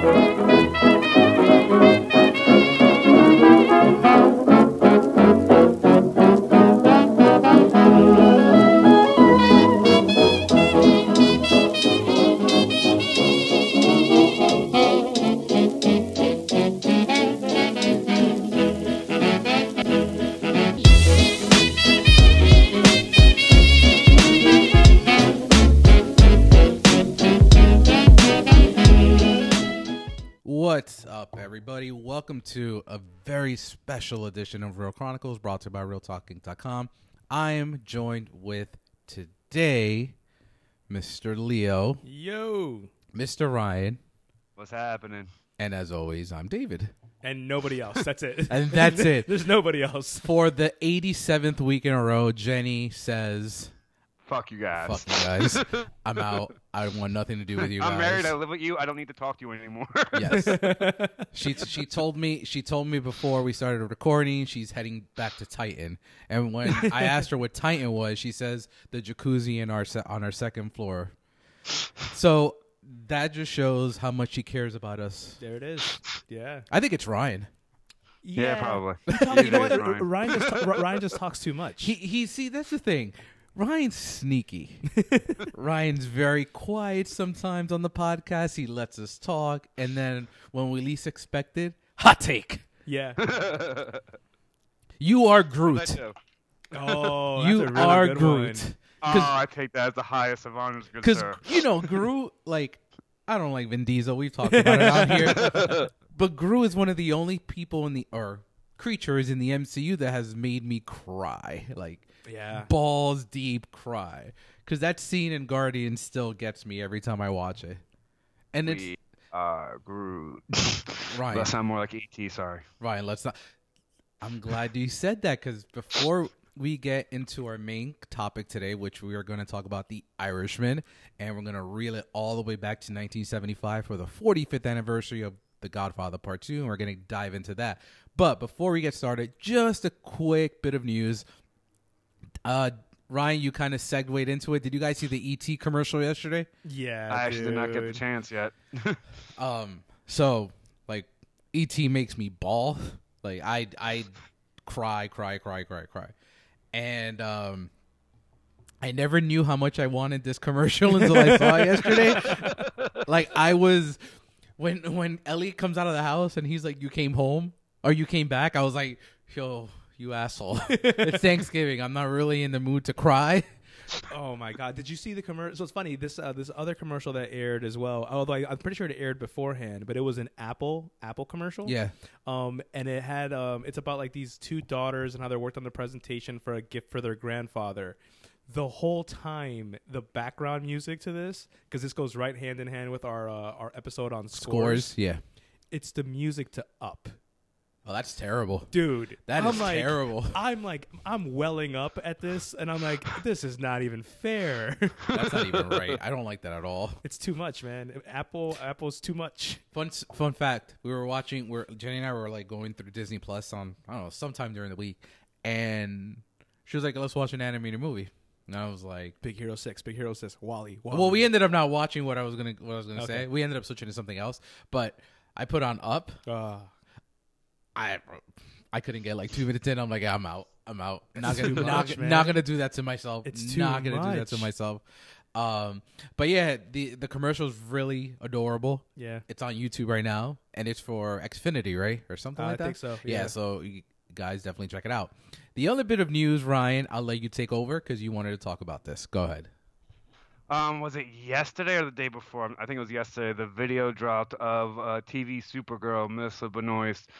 What's Welcome to a very special edition of Real Chronicles brought to you by RealTalking.com. I am joined with today Mr. Leo, Yo. Mr. Ryan, What's happening? and as always, I'm David. And nobody else. That's it. And that's it. There's nobody else. For the 87th week in a row, Jenny says, Fuck you guys. Fuck you guys. I'm out. I want nothing to do with you guys. I'm married. I live with you. I don't need to talk to you anymore. Yes. she she told me she told me before we started recording she's heading back to Titan. And when I asked her what Titan was, she says the jacuzzi in our se- on our second floor. So that just shows how much she cares about us. There it is. Yeah. I think it's Ryan. Yeah, probably. You know what? Ryan. Ryan just Ryan just talks too much. He he see that's the thing. Ryan's sneaky. Ryan's very quiet sometimes on the podcast. He lets us talk, and then when we least expect it, hot take. yeah. You are Let Groot. you. Oh, that's You a really are good Groot. Ah, one. Oh, I take that as the highest of honors, good Because you know Groot, like I don't like Vin Diesel. We've talked about it out here, but Groot is one of the only people in the or creatures in the MCU that has made me cry, like Yeah. balls deep cry. Because that scene in Guardians still gets me every time I watch it, and it's We are Groot. Ryan. That sound more like ET. Sorry. Ryan. Let's not. I'm glad you said that because before we get into our main topic today, which we are going to talk about the Irishman, and we're going to reel it all the way back to 1975 for the 45th anniversary of The Godfather Part 2, and we're going to dive into that. But before we get started, just a quick bit of news. Uh, Ryan, you kind of segued into it. Did you guys see the ET commercial yesterday? Yeah. I actually did not get the chance yet. Um, so like ET makes me bawl. Like I I cry, cry, cry, cry, cry. And um I never knew how much I wanted this commercial until I saw it yesterday. Like I was when when Ellie comes out of the house and he's like, You came home or you came back, I was like, Yo, you asshole. it's Thanksgiving. I'm not really in the mood to cry. Oh my god! Did you see the commercial? So it's funny. This uh, this other commercial that aired as well. Although I, I'm pretty sure it aired beforehand, but it was an Apple Apple commercial. Yeah. Um, and it had um, it's about like these two daughters and how they worked on the presentation for a gift for their grandfather. The whole time, the background music to this, because this goes right hand in hand with our uh, our episode on scores. Scores. Yeah. It's the music to Up, Oh, that's terrible. dude. That I'm is like, terrible. I'm like, I'm welling up at this, and I'm like, this is not even fair. That's not even right. I don't like that at all. it's too much, man. Apple, Apple's too much. Fun fun fact: We were watching. We're Jenny and I were like going through Disney Plus on I don't know sometime during the week, and she was like, "Let's watch an animated movie." And I was like, Big Hero Six, Big Hero Six, WALL-E. WALL-E. "Well, we ended up not watching what I was gonna what I was gonna say. We ended up switching to something else." But I put on Up. Uh, I I couldn't get like two minutes in. I'm like, I'm out. I'm out. Not gonna too not, much, gonna- man. not gonna do that to myself. It's too not gonna do that to myself. Um, but yeah, the the commercial is really adorable. yeah. It's on YouTube right now, and it's for Xfinity, right, or something Uh, like I that. I think so, Yeah. yeah. so you guys definitely check it out. The other bit of news, Ryan, I'll let you take over because you wanted to talk about this. Go ahead. Um, was it yesterday or the day before? I think it was yesterday. The video dropped of uh, TV Supergirl Melissa Benoist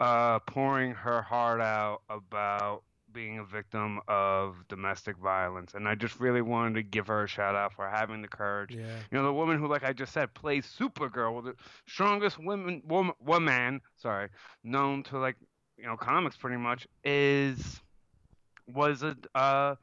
uh, pouring her heart out about being a victim of domestic violence, and I just really wanted to give her a shout out for having the courage. Yeah. You know, the woman who, like I just said, plays Supergirl, the strongest woman, woman, woman, sorry, known to like, you know, comics pretty much, is was a uh,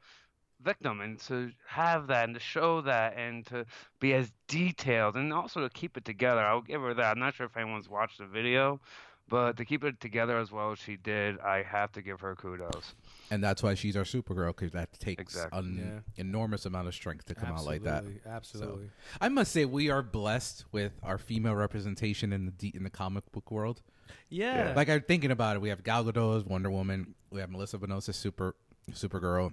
victim, and to have that, and to show that, and to be as detailed, and also to keep it together. I'll give her that. I'm not sure if anyone's watched the video, But to keep it together as well as she did, I have to give her kudos. and that's why she's our Supergirl because that takes Exactly. an enormous amount of strength to come out like that. Absolutely, Absolutely. I must say we are blessed with our female representation in the D- in the comic book world. Yeah. Like I'm thinking about it, we have Gal Gadot as Wonder Woman, we have Melissa Benoist as Super Supergirl.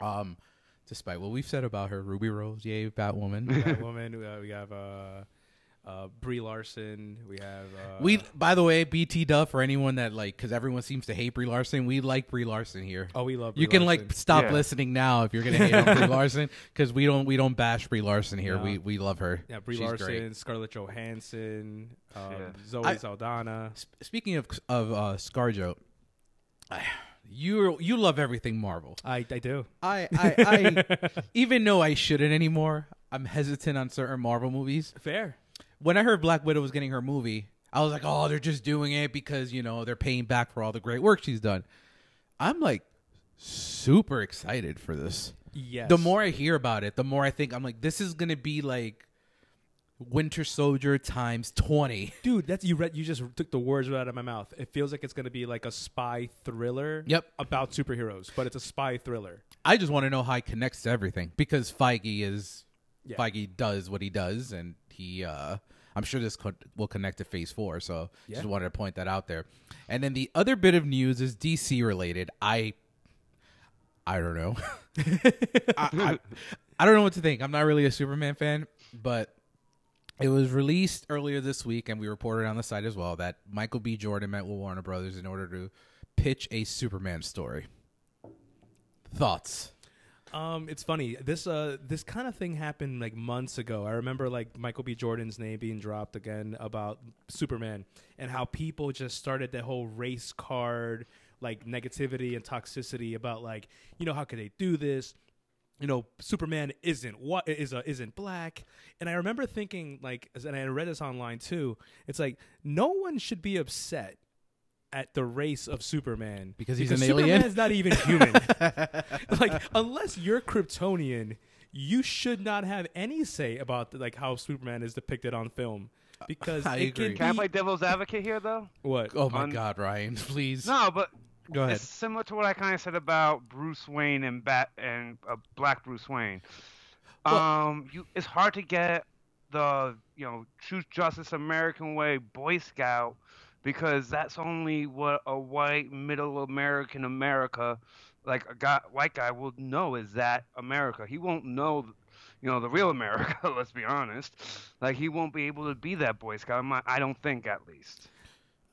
Um, despite what we've said about her, Ruby Rose, yay, Batwoman. Batwoman. We, uh, we have uh, uh, Brie Larson. We have. Uh, we, by the way, BT Duff for anyone that like, because everyone seems to hate Brie Larson. We like Brie Larson here. Oh, we love. you can Larson. like stop Yeah. listening now if you're gonna hate on Brie Larson because we don't we don't bash Brie Larson here. No. We we love her. Yeah, Brie She's Larson, great. Scarlett Johansson, um, Yeah. Zoe I- Saldana. S- Speaking of of uh, ScarJo, I- you you love everything Marvel. I, I do. I, I, I even though I shouldn't anymore, I'm hesitant on certain Marvel movies. Fair. When I heard Black Widow was getting her movie, I was like, oh, they're just doing it because you know they're paying back for all the great work she's done. I'm like super excited for this. Yes. The more I hear about it, the more I think I'm like, this is gonna be like Winter Soldier times twenty. dude, that's you read. You just took the words right out of my mouth. It feels like it's going to be like a spy thriller. Yep. About superheroes, but it's a spy thriller. I just want to know how it connects to everything because Feige is Yeah. Feige does what he does, and he. uh I'm sure this co- will connect to Phase Four, so Yeah. just wanted to point that out there. And then the other bit of news is DC related. I, I don't know. I, I, I don't know what to think. I'm not really a Superman fan, but it was released earlier this week, and we reported on the site as well that Michael B. Jordan met with Warner Brothers in order to pitch a Superman story. Thoughts? Um, it's funny. This uh, this kind of thing happened like months ago. I remember like Michael B. Jordan's name being dropped again about Superman and how people just started that whole race card like negativity and toxicity about like you know how could they do this? You know, Superman isn't what is a, isn't black. And I remember thinking like, and I read this online too. It's like no one should be upset at the race of Superman Because he's an alien? Superman's not even human. like unless you're Kryptonian, you should not have any say about like how Superman is depicted on film because I it agree. can Can I play devil's advocate here, though? what? Oh my On- God, Ryan! Please No, but go ahead. it's similar to what I kind of said about Bruce Wayne and Bat and uh, Black Bruce Wayne. Um, you it's hard to get the you know truth, justice, American way Boy Scout because that's only what a white middle American America, like a guy, white guy, will know is that America. He won't know. You know the real America. Let's be honest. Like he won't be able to be that Boy Scout. I'm not- I don't think, at least.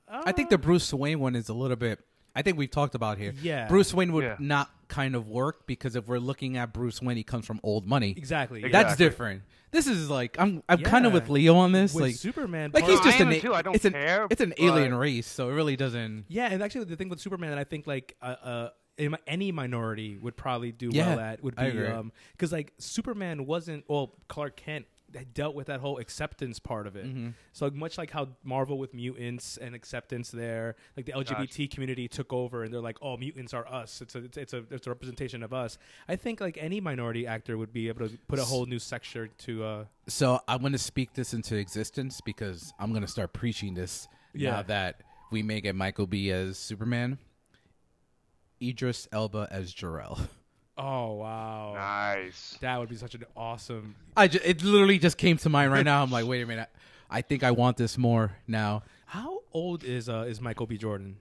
I think the um, Bruce Wayne one is a little bit. I think we've talked about here. Yeah. Bruce Wayne would Yeah. not kind of work because if we're looking at Bruce Wayne, he comes from old money. exactly. yeah. That's Exactly. different. This is like I'm. I'm kind of with Leo on this. With like Superman, like he's Well, just I am an. too. I don't it's an. care, it's an but- alien race, so it really doesn't. Yeah, and actually, the thing with Superman that I think like uh, uh, im- any minority would probably do Yeah, well at would I be agree. because like Superman wasn't well Clark Kent had dealt with that whole acceptance part of it. Mm-hmm. So much like how Marvel with mutants and acceptance there, like the LGBT community took over and they're like, oh, mutants are us. It's a it's, it's a it's a representation of us. I think like any minority actor would be able to put a whole new sector to. uh So I'm going to speak this into existence because I'm going to start preaching this Yeah. now that we may get Michael B as Superman, Idris Elba as Jor-El. Oh wow, Nice. that would be such an awesome. I ju- it literally just came to mind right now. I'm like, wait a minute. I think I want this more now. How old is uh is Michael B. Jordan?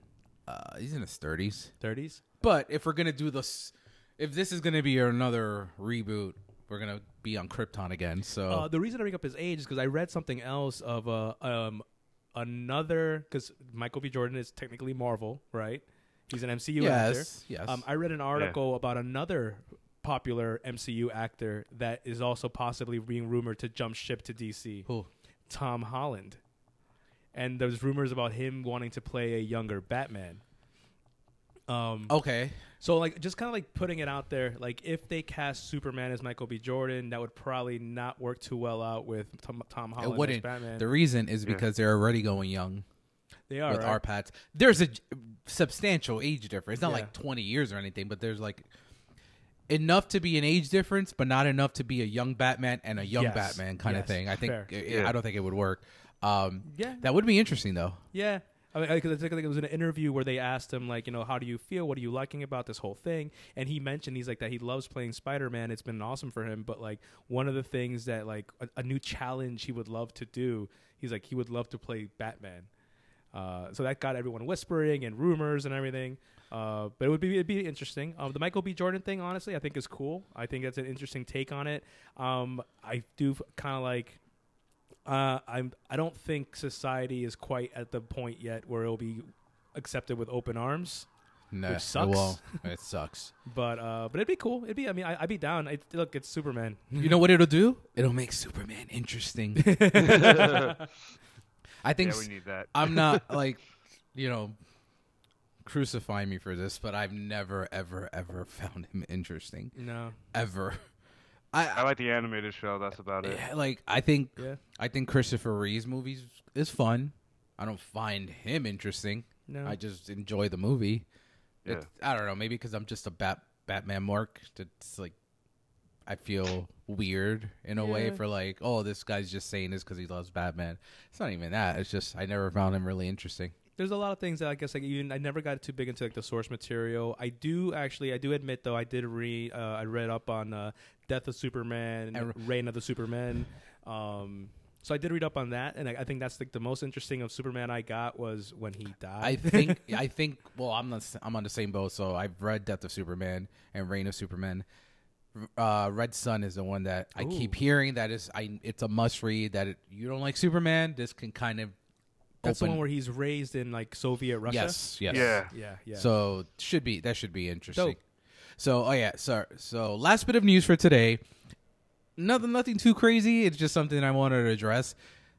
Uh, he's in his 30s. Thirties. But if we're gonna do this, if this is gonna be another reboot, we're gonna be on Krypton again. So Uh, the reason I bring up his age is because I read something else of uh, um another because Michael B. Jordan is technically Marvel, right? He's an MCU actor. yes, yes. Um, I read an article about another popular MCU actor that is also possibly being rumored to jump ship to DC. Who? Tom Holland. And there's rumors about him wanting to play a younger Batman. Um, Okay. so like just kind of like putting it out there, like if they cast Superman as Michael B. Jordan, that would probably not work too well out with Tom, Tom Holland It as wouldn't. Batman. The reason is Yeah. because they're already going young they are with right? our Pats. There's a j- substantial age difference. It's not Yeah. like 20 years or anything, but there's like enough to be an age difference, but not enough to be a young Batman and a young Yes. Batman kind of thing. I think it- Yeah. I don't think it would work. Um, Yeah. that would be interesting though. Yeah. I mean, because I think it was an interview where they asked him like, you know, how do you feel? What are you liking about this whole thing? And he mentioned he's like that he loves playing Spider Man. It's been awesome for him, but like one of the things that like a, a new challenge he would love to do, he's like he would love to play Batman. Uh, so that got everyone whispering and rumors and everything. Uh, but it would be it'd be interesting. Um, the Michael B. Jordan thing, honestly, I think is cool. I think that's an interesting take on it. Um, I do kind of like. Uh, I'm. I don't think society is quite at the point yet where it'll be accepted with open arms. No, Which sucks. Well, it sucks. But uh, but it'd be cool. It'd be. I mean, I, I'd be down. I'd, look, it's Superman. You know what it'll do? It'll make Superman interesting. I think yeah, we need that. I'm not like, you know, crucify me for this, but I've never, ever, ever found him interesting. No. Ever. I I, like the animated show. That's about it. yeah, like. I think. Yeah. I think Christopher Reeve's movies is fun. I don't find him interesting. No. I just enjoy the movie. Yeah. It's, I don't know. Maybe because I'm just a bat Batman mark. It's like I feel weird in a way for like, oh, this guy's just saying this because he loves Batman. It's not even that. It's just I never found him really interesting. There's a lot of things that I guess like even I never got too big into like the source material. I do actually I do admit though I did read uh, I read up on uh, Death of Superman, And- Reign of the Superman. Um, so I did read up on that, and I, I think that's like the most interesting of Superman I got was when he died. I think I think well, I'm not. I'm on the same boat. So I've read Death of Superman and Reign of Superman. Uh, Red Sun is the one that I keep hearing that is I. It's a must read. That it, you don't like Superman, this can kind of. that's the one where he's raised in like Soviet Russia. Yes, yes. Yeah. yeah, yeah. So should be that should be interesting. Dope. So oh yeah, so so last bit of news for today. Nothing nothing too crazy. It's just something I wanted to address.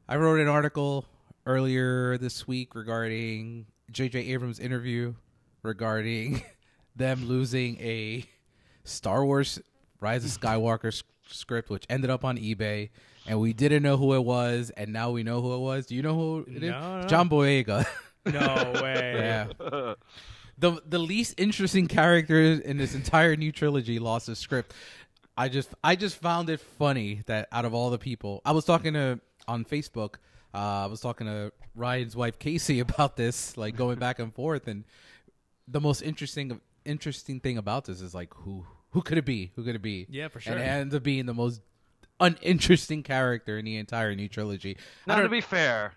I wrote an article earlier this week regarding J.J. Abrams' interview regarding them losing a Star Wars Rise of Skywalker s- script, which ended up on eBay, and we didn't know who it was, and now we know who it was. Do you know who it is? No, no. John Boyega. no way. yeah the the least interesting character in this entire new trilogy lost his script. I just I just found it funny that out of all the people, I was talking to on Facebook. Uh, I was talking to Ryan's wife Casey about this, like going back and forth, and the most interesting interesting thing about this is like who who could it be? Who could it be? Yeah, for sure. And it ends up being the most uninteresting character in the entire new trilogy. Now, to be fair,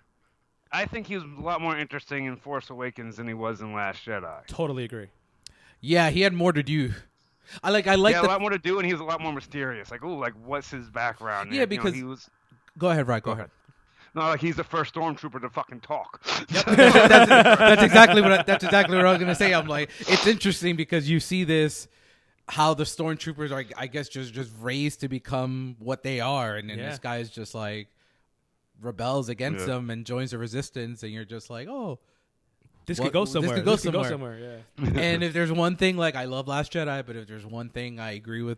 I think he was a lot more interesting in Force Awakens than he was in Last Jedi. Totally agree. yeah, he had more to do. I like I like yeah, the a lot more to do, and he was a lot more mysterious. Like, oh, like what's his background? Yeah, And, you know, because- he was. Go ahead, right? Go, Go ahead. No, like he's the first stormtrooper to fucking talk. that's, that's exactly what I, that's exactly what I was gonna say. I'm like, it's interesting because you see this how the stormtroopers are, I guess, just just raised to become what they are, and then Yeah. this guy is just like rebels against Yeah. them and joins the resistance, and you're just like, oh. This What- could go somewhere. this somewhere. could go somewhere. Yeah. and if there's one thing, like I love Last Jedi, but if there's one thing I agree with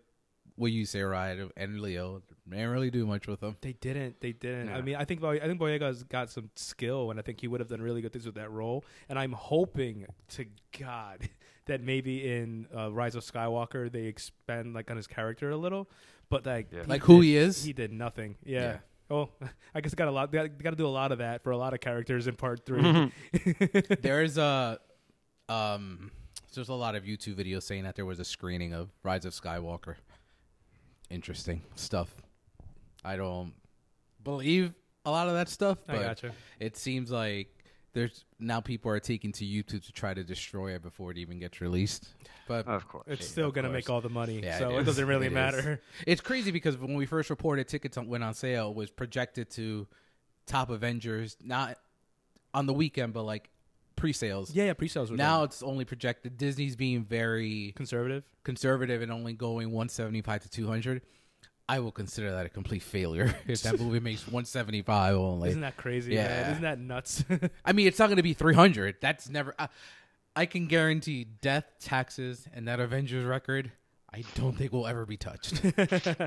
what you say, Ryan and Leo, they didn't really do much with them. They didn't. They didn't. I mean, I think Boy- I think Boyega's got some skill, and I think he would have done really good things with that role. And I'm hoping to God that maybe in uh, Rise of Skywalker they expand like on his character a little. But like, Yeah. he Like who he is. he did nothing. Yeah. Yeah. Oh, I guess got a lot. Got, got to do a lot of that for a lot of characters in part 3 Mm-hmm. there's a um there's a lot of YouTube videos saying that there was a screening of Rise of Skywalker. Interesting stuff. I don't believe a lot of that stuff, I but gotcha. it seems like there's now people are taking to YouTube to try to destroy it before it even gets released. But of course. It's Yeah, still gonna make all the money, Yeah, so it it, is. doesn't really It is. matter. it's crazy because when we first reported tickets went on sale, it was projected to top Avengers not on the weekend, but like pre-sales. Yeah, yeah. Pre-sales were Now done. it's only projected. Disney's being very conservative. conservative and only going 175 to 200. I will consider that a complete failure if that movie makes 175 only. Isn't that crazy? Yeah. man? Isn't that nuts? I mean, it's not going to be 300. That's never. Uh, I can guarantee death, taxes, and that Avengers record. I don't think will ever be touched.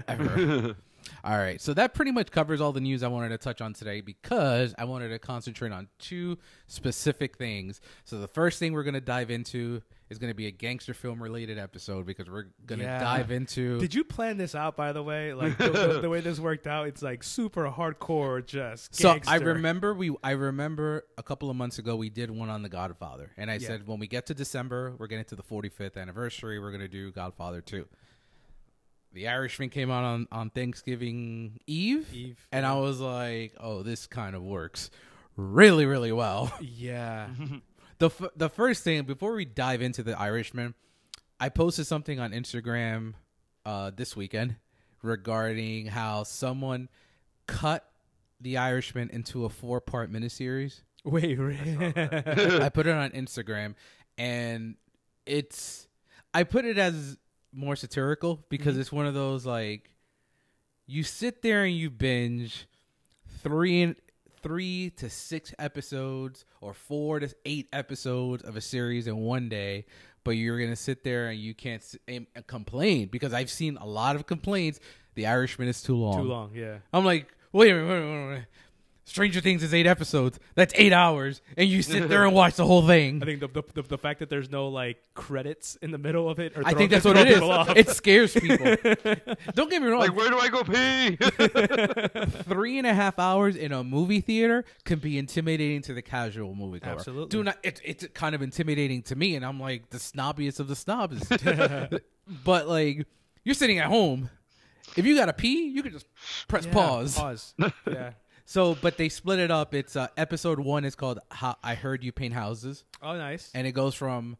ever. all right. So that pretty much covers all the news I wanted to touch on today because I wanted to concentrate on two specific things. So the first thing we're going to dive into is going to be a gangster film related episode because we're going to Yeah. dive into. Did you plan this out, by the way? Like the, the, the way this worked out, it's like super hardcore, just so I remember we I remember a couple of months ago we did one on the Godfather, and I Yeah. said when we get to December, we're getting to the 45th anniversary, we're going to do Godfather 2. The Irishman came out on on Thanksgiving Eve, Eve, and I was like, "Oh, this kind of works really, really well." Yeah, the f- the first thing before we dive into the Irishman, I posted something on Instagram uh, this weekend regarding how someone cut the Irishman into a four part miniseries. wait, really? I put it on Instagram, and it's I put it as more satirical because it's one of those like you sit there and you binge three and three to six episodes or four to eight episodes of a series in one day but you're gonna sit there and you can't s- and uh, complain because i've seen a lot of complaints the irishman is too long Too long, yeah. i'm like wait a minute, wait a minute, wait a minute. Stranger things is eight episodes that's eight hours and you sit there and watch the whole thing I think the, the the the fact that there's no like credits in the middle of it. Or I think that's what it is. off. It scares people. Don't get me wrong. Like, where do I go pee? three and a half hours in a movie theater can be intimidating to the casual moviegoer. Absolutely. Do not. It, it's kind of intimidating to me, and I'm like the snobbiest of the snobs. but like, you're sitting at home. If you got to pee, you can just press Yeah, pause. Pause. Yeah. So, but they split it up. It's uh, episode one is called "How I Heard You Paint Houses." Oh, nice. and it goes from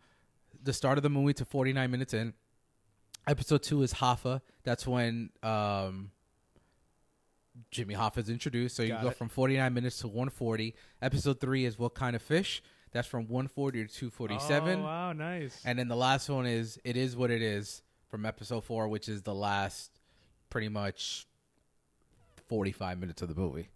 the start of the movie to 49 minutes in. Episode two is Hoffa. That's when um, Jimmy Hoffa is introduced. So you Got go it. from 49 minutes to 140. Episode three is What Kind of Fish. That's from 140 to 247. Oh, wow, nice. And then the last one is It Is What It Is from episode four, which is the last pretty much 45 minutes of the movie.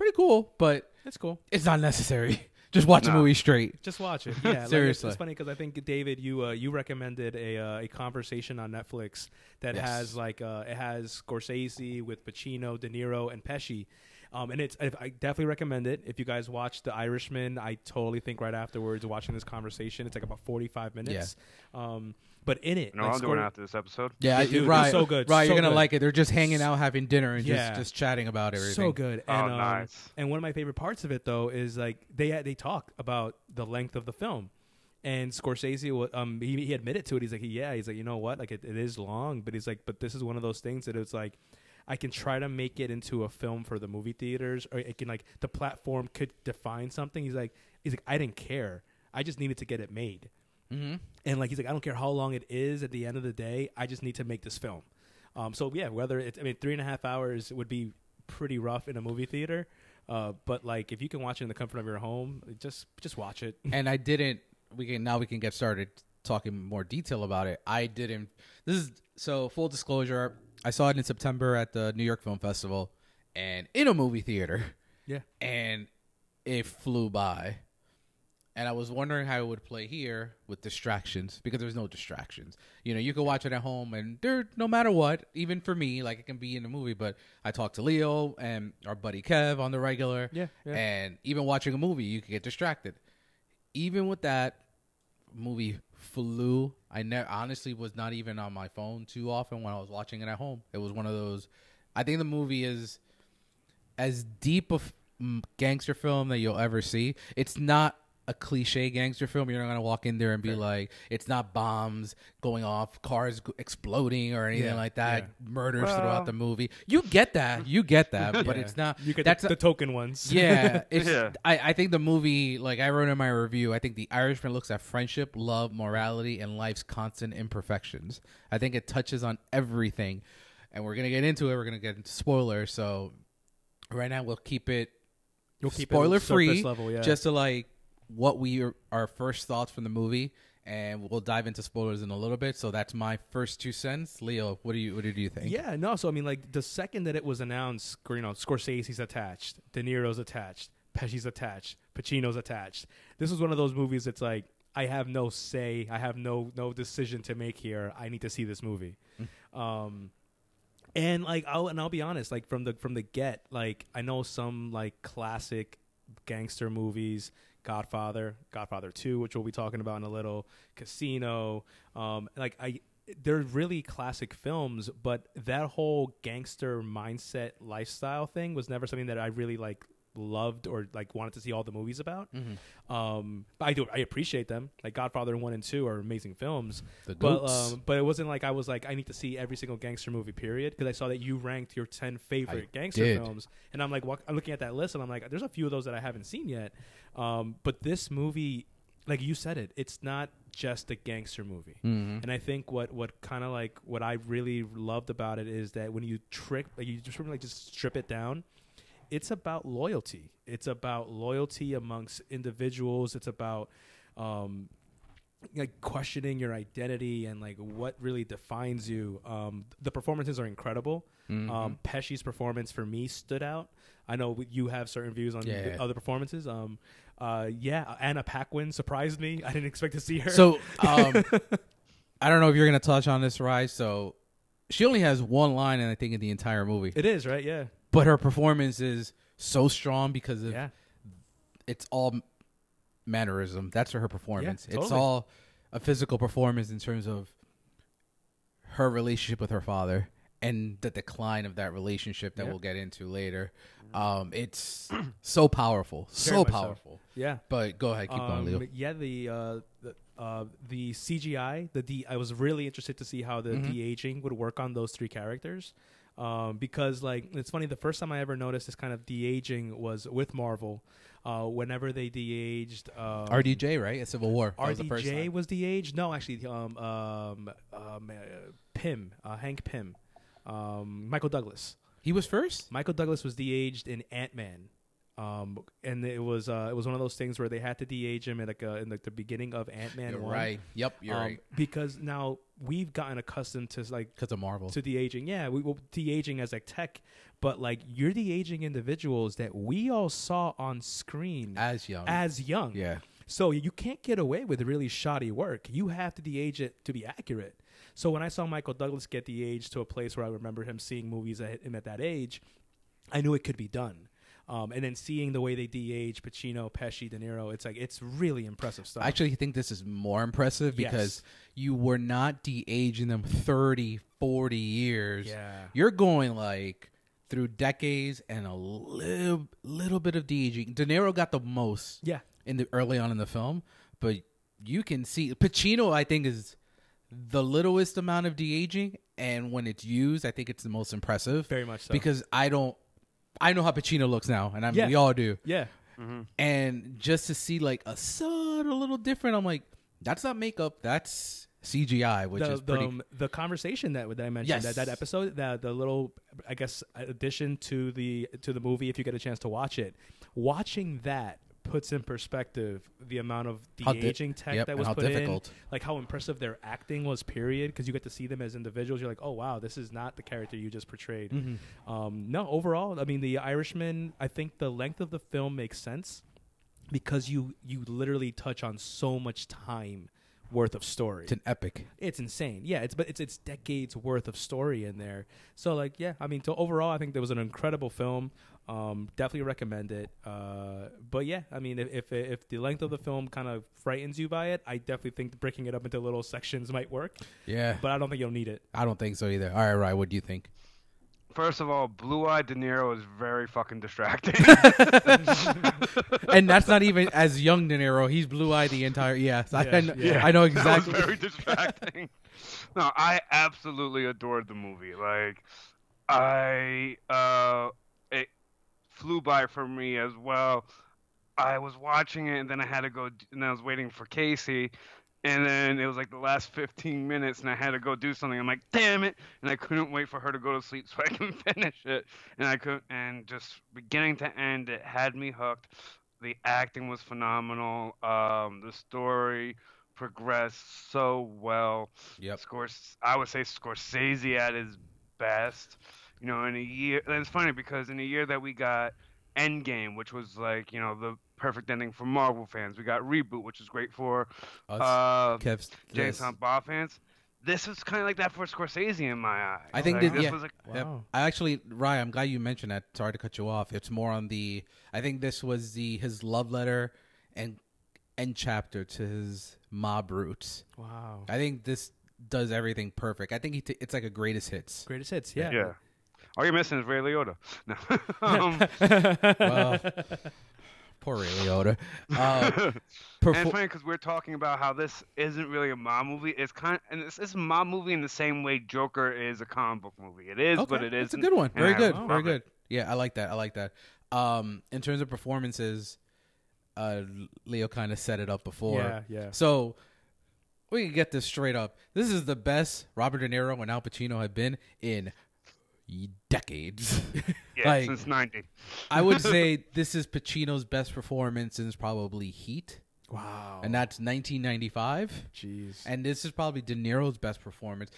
Pretty cool, but it's cool. it's not necessary. Just watch the No. movie straight. Just watch it. Yeah, like, it's- Seriously. it's, funny because I think David, you uh, you recommended a uh, a conversation on Netflix that Yes. has like uh, it has Scorsese with Pacino, De Niro, and Pesci. Um, and it's I I definitely recommend it. If you guys watch The Irishman, I totally think right afterwards watching this conversation, it's like about forty five minutes. Yeah. Um, but in it, no, like, I'm doing Scor- after this episode. Yeah, Yeah, dude, right. so good, Right, so you're gonna good. like it. They're just hanging out, having dinner, and Yeah. just just chatting about everything. So good. Oh, And, um, nice. And one of my favorite parts of it though is like they they talk about the length of the film. And Scorsese, um, he, he admitted to it. He's like, yeah, he's like, you know what, like it, it is long, but he's like, but this is one of those things that it's like, I can try to make it into a film for the movie theaters, or it can like the platform could define something. He's like, he's like, I didn't care, I just needed to get it made. hmm And like he's like, I don't care how long it is. At the end of the day, I just need to make this film. Um, so yeah, whether it's, I mean, three and a half hours would be pretty rough in a movie theater. Uh, but like, if you can watch it in the comfort of your home, just just watch it. And I didn't. We can now we can get started talking more detail about it. I didn't. This is so full disclosure. I saw it in September at the New York Film Festival, and in a movie theater, Yeah, and it flew by. And I was wondering how it would play here with distractions because there's no distractions. You know, you can watch it at home, and there, no matter what, even for me, like it can be in a movie. But I talked to Leo and our buddy Kev on the regular, Yeah, yeah. and even watching a movie, you can get distracted. Even with that, movie flew. I ne- honestly was not even on my phone too often when I was watching it at home. It was one of those. I think the movie is as deep of mm, gangster film that you'll ever see. It's not a cliche gangster film. You're not gonna walk in there and be like, it's not bombs going off, cars exploding, or anything Yeah, like that. yeah. Murders Well- throughout the movie. You get that. You get that. But Yeah. it's not. You get that's the, a- the token ones. yeah, it's. Yeah. I, I think the movie, like I wrote in my review, I think the Irishman looks at friendship, love, morality, and life's constant imperfections. I think it touches on everything, and we're gonna get into it. We're gonna get into spoilers. So right now we'll keep it You'll keep spoiler it surface free, level. Yeah, just to like what we are, our first thoughts from the movie, and we'll dive into spoilers in a little bit. So that's my first two cents. Leo, what do you what did you think? Yeah, no. So I mean, like the second that it was announced, you know, Scorsese's attached, De Niro's attached, Pesci's attached, Pacino's attached. This was one of those movies that's like, I have no say, I have no no decision to make here. I need to see this movie. Um, and like, I'll and I'll be honest, like from the from the get, like I know some like classic gangster movies Godfather, Godfather Two, which we'll be talking about in a little, Casino. Um, like I, they're really classic films, but that whole gangster mindset lifestyle thing was never something that I really like loved or like wanted to see all the movies about. Mm-hmm. Um, but I do I appreciate them. Like Godfather one and two are amazing films. The But um, but it wasn't like I was like I need to see every single gangster movie. Period. Because I saw that you ranked your ten favorite gangster did. films, and I'm like, what, I'm looking at that list, and I'm like, there's a few of those that I haven't seen yet. Um, but this movie, like you said it, it's not just a gangster movie. Mhm. And I think what what kind of like what I really loved about it is that when you trick like you just like just strip it down, it's about loyalty. It's about loyalty amongst individuals. It's about um, like questioning your identity and like what really defines you. Um, the performances are incredible. Mhm. Um, Pesci's performance for me stood out. I know you have certain views on Yeah. the other performances. Um, uh, yeah, Anna Paquin surprised me. I didn't expect to see her. So um, I don't know if you're gonna touch on this, Rise. So she only has one line, and I think in the entire movie, it is right. Yeah, but her performance is so strong because of yeah. it's all mannerism. That's her performance. Yeah, It's all a physical performance in terms of her relationship with her father and the decline of that relationship that we'll get into later. Um, it's so powerful, so much so. powerful. Yeah. But go ahead, keep going, Leo. Um, yeah, the uh, the, uh, the CGI, the de- I was really interested to see how the Mhm. de aging would work on those three characters, um, because like it's funny. The first time I ever noticed this kind of de aging was with Marvel. Uh, whenever they de aged, um, RDJ, right? At Civil War. That was RDJ time. was de aged. No, actually, um, um, um, uh, Pym, uh, Hank Pym, um, Michael Douglas. He was first. Michael Douglas was de-aged in Ant Man, um, and it was uh, it was one of those things where they had to de-age him in like uh, in like the beginning of Ant Man. You're right. Yep, you're um, right. Because now we've gotten accustomed to like Because of Marvel. to de-aging. Yeah, we well, de-aging as like tech, but like you're de-aging individuals that we all saw on screen as young. as young. yeah. So you can't get away with really shoddy work. You have to de-age it to be accurate. So when I saw Michael Douglas get de-aged to a place where I remember him seeing movies at him at that age, I knew it could be done. Um, and then seeing the way they de-age Pacino, Pesci, De Niro, it's like it's really impressive stuff. I actually think this is more impressive Yes. because you were not de-aging them 30, 40 years. yeah, You're going like through decades and a little little bit of de-aging. De Niro got the most yeah, in the early on in the film, but you can see Pacino I think is the littlest amount of de-aging and when it's used, I think it's the most impressive very much so. because I don't I know how Pacino looks now and I mean Yeah. we all do. yeah, And just to see like a subtle little different, I'm like, that's not makeup, that's CGI, which the, is the, pretty. um, the conversation that that I mentioned Yes. that, that episode that the little I guess addition to the to the movie if you get a chance to watch it watching that puts in perspective the amount of de di- aging tech yep, that was how put difficult. in like how impressive their acting was period because you get to see them as individuals you're like oh wow this is not the character you just portrayed Mhm. um, no overall I mean the Irishman I think the length of the film makes sense because you you literally touch on so much time worth of story It's an epic. it's insane. Yeah, it's but it's it's decades worth of story in there. So like, yeah, I mean, so overall, I think there was an incredible film. Um, definitely recommend it. Uh, but yeah, I mean, if, if if the length of the film kind of frightens you by it, I definitely think breaking it up into little sections might work. Yeah, But I don't think you'll need it. I don't think so either. All right, right. What do you think? First of all, Blue Eyed De Niro is very fucking distracting. and that's not even as young De Niro. He's blue eyed the entire. Yes, I, Yeah, I know, yeah. I know That was exactly. very distracting. no, I absolutely adored the movie. Like, I uh, it flew by for me as well. I was watching it, and then I had to go, and I was waiting for Casey, and then it was like the last 15 minutes, and I had to go do something. I'm like, damn it, and I couldn't wait for her to go to sleep so I can finish it, and I could, and just beginning to end, it had me hooked. The acting was phenomenal. Um, the story progressed so well. Yep. Scors- I would say Scorsese at his best. You know, in a year, and it's funny because in a year that we got Endgame, which was like you know the perfect ending for Marvel fans, we got Reboot, which is great for Us, uh, Kev's, James this. Bob fans. This was kind of like that for Scorsese in my eye. I think like, that- this yeah. was a, Yep. Wow. I actually, Ryan, I'm glad you mentioned that. Sorry to cut you off. It's more on the. I think this was the his love letter and end chapter to his mob roots. Wow. I think this does everything perfect. I think he t- it's like a greatest hits. Greatest hits. Yeah. Yeah. All you're missing is Ray Liotta. No. um, Well, poor Ray Liotta. Uh, and perfor- it's funny because we're talking about how this isn't really a mob movie. It's kind of, and it's, it's a mob movie in the same way Joker is a comic book movie. It is, but it is It's a good one. Very good. love Very it. good. Yeah, I like that. I like that. Um, in terms of performances, uh, Leo kind of set it up before. Yeah. Yeah. So we can get this straight up. This is the best Robert De Niro and Al Pacino have been in decades. Yeah, Like- since '90. I would say this is Pacino's best performance since probably Heat, Wow. and that's 1995. Jeez. And this is probably De Niro's best performance.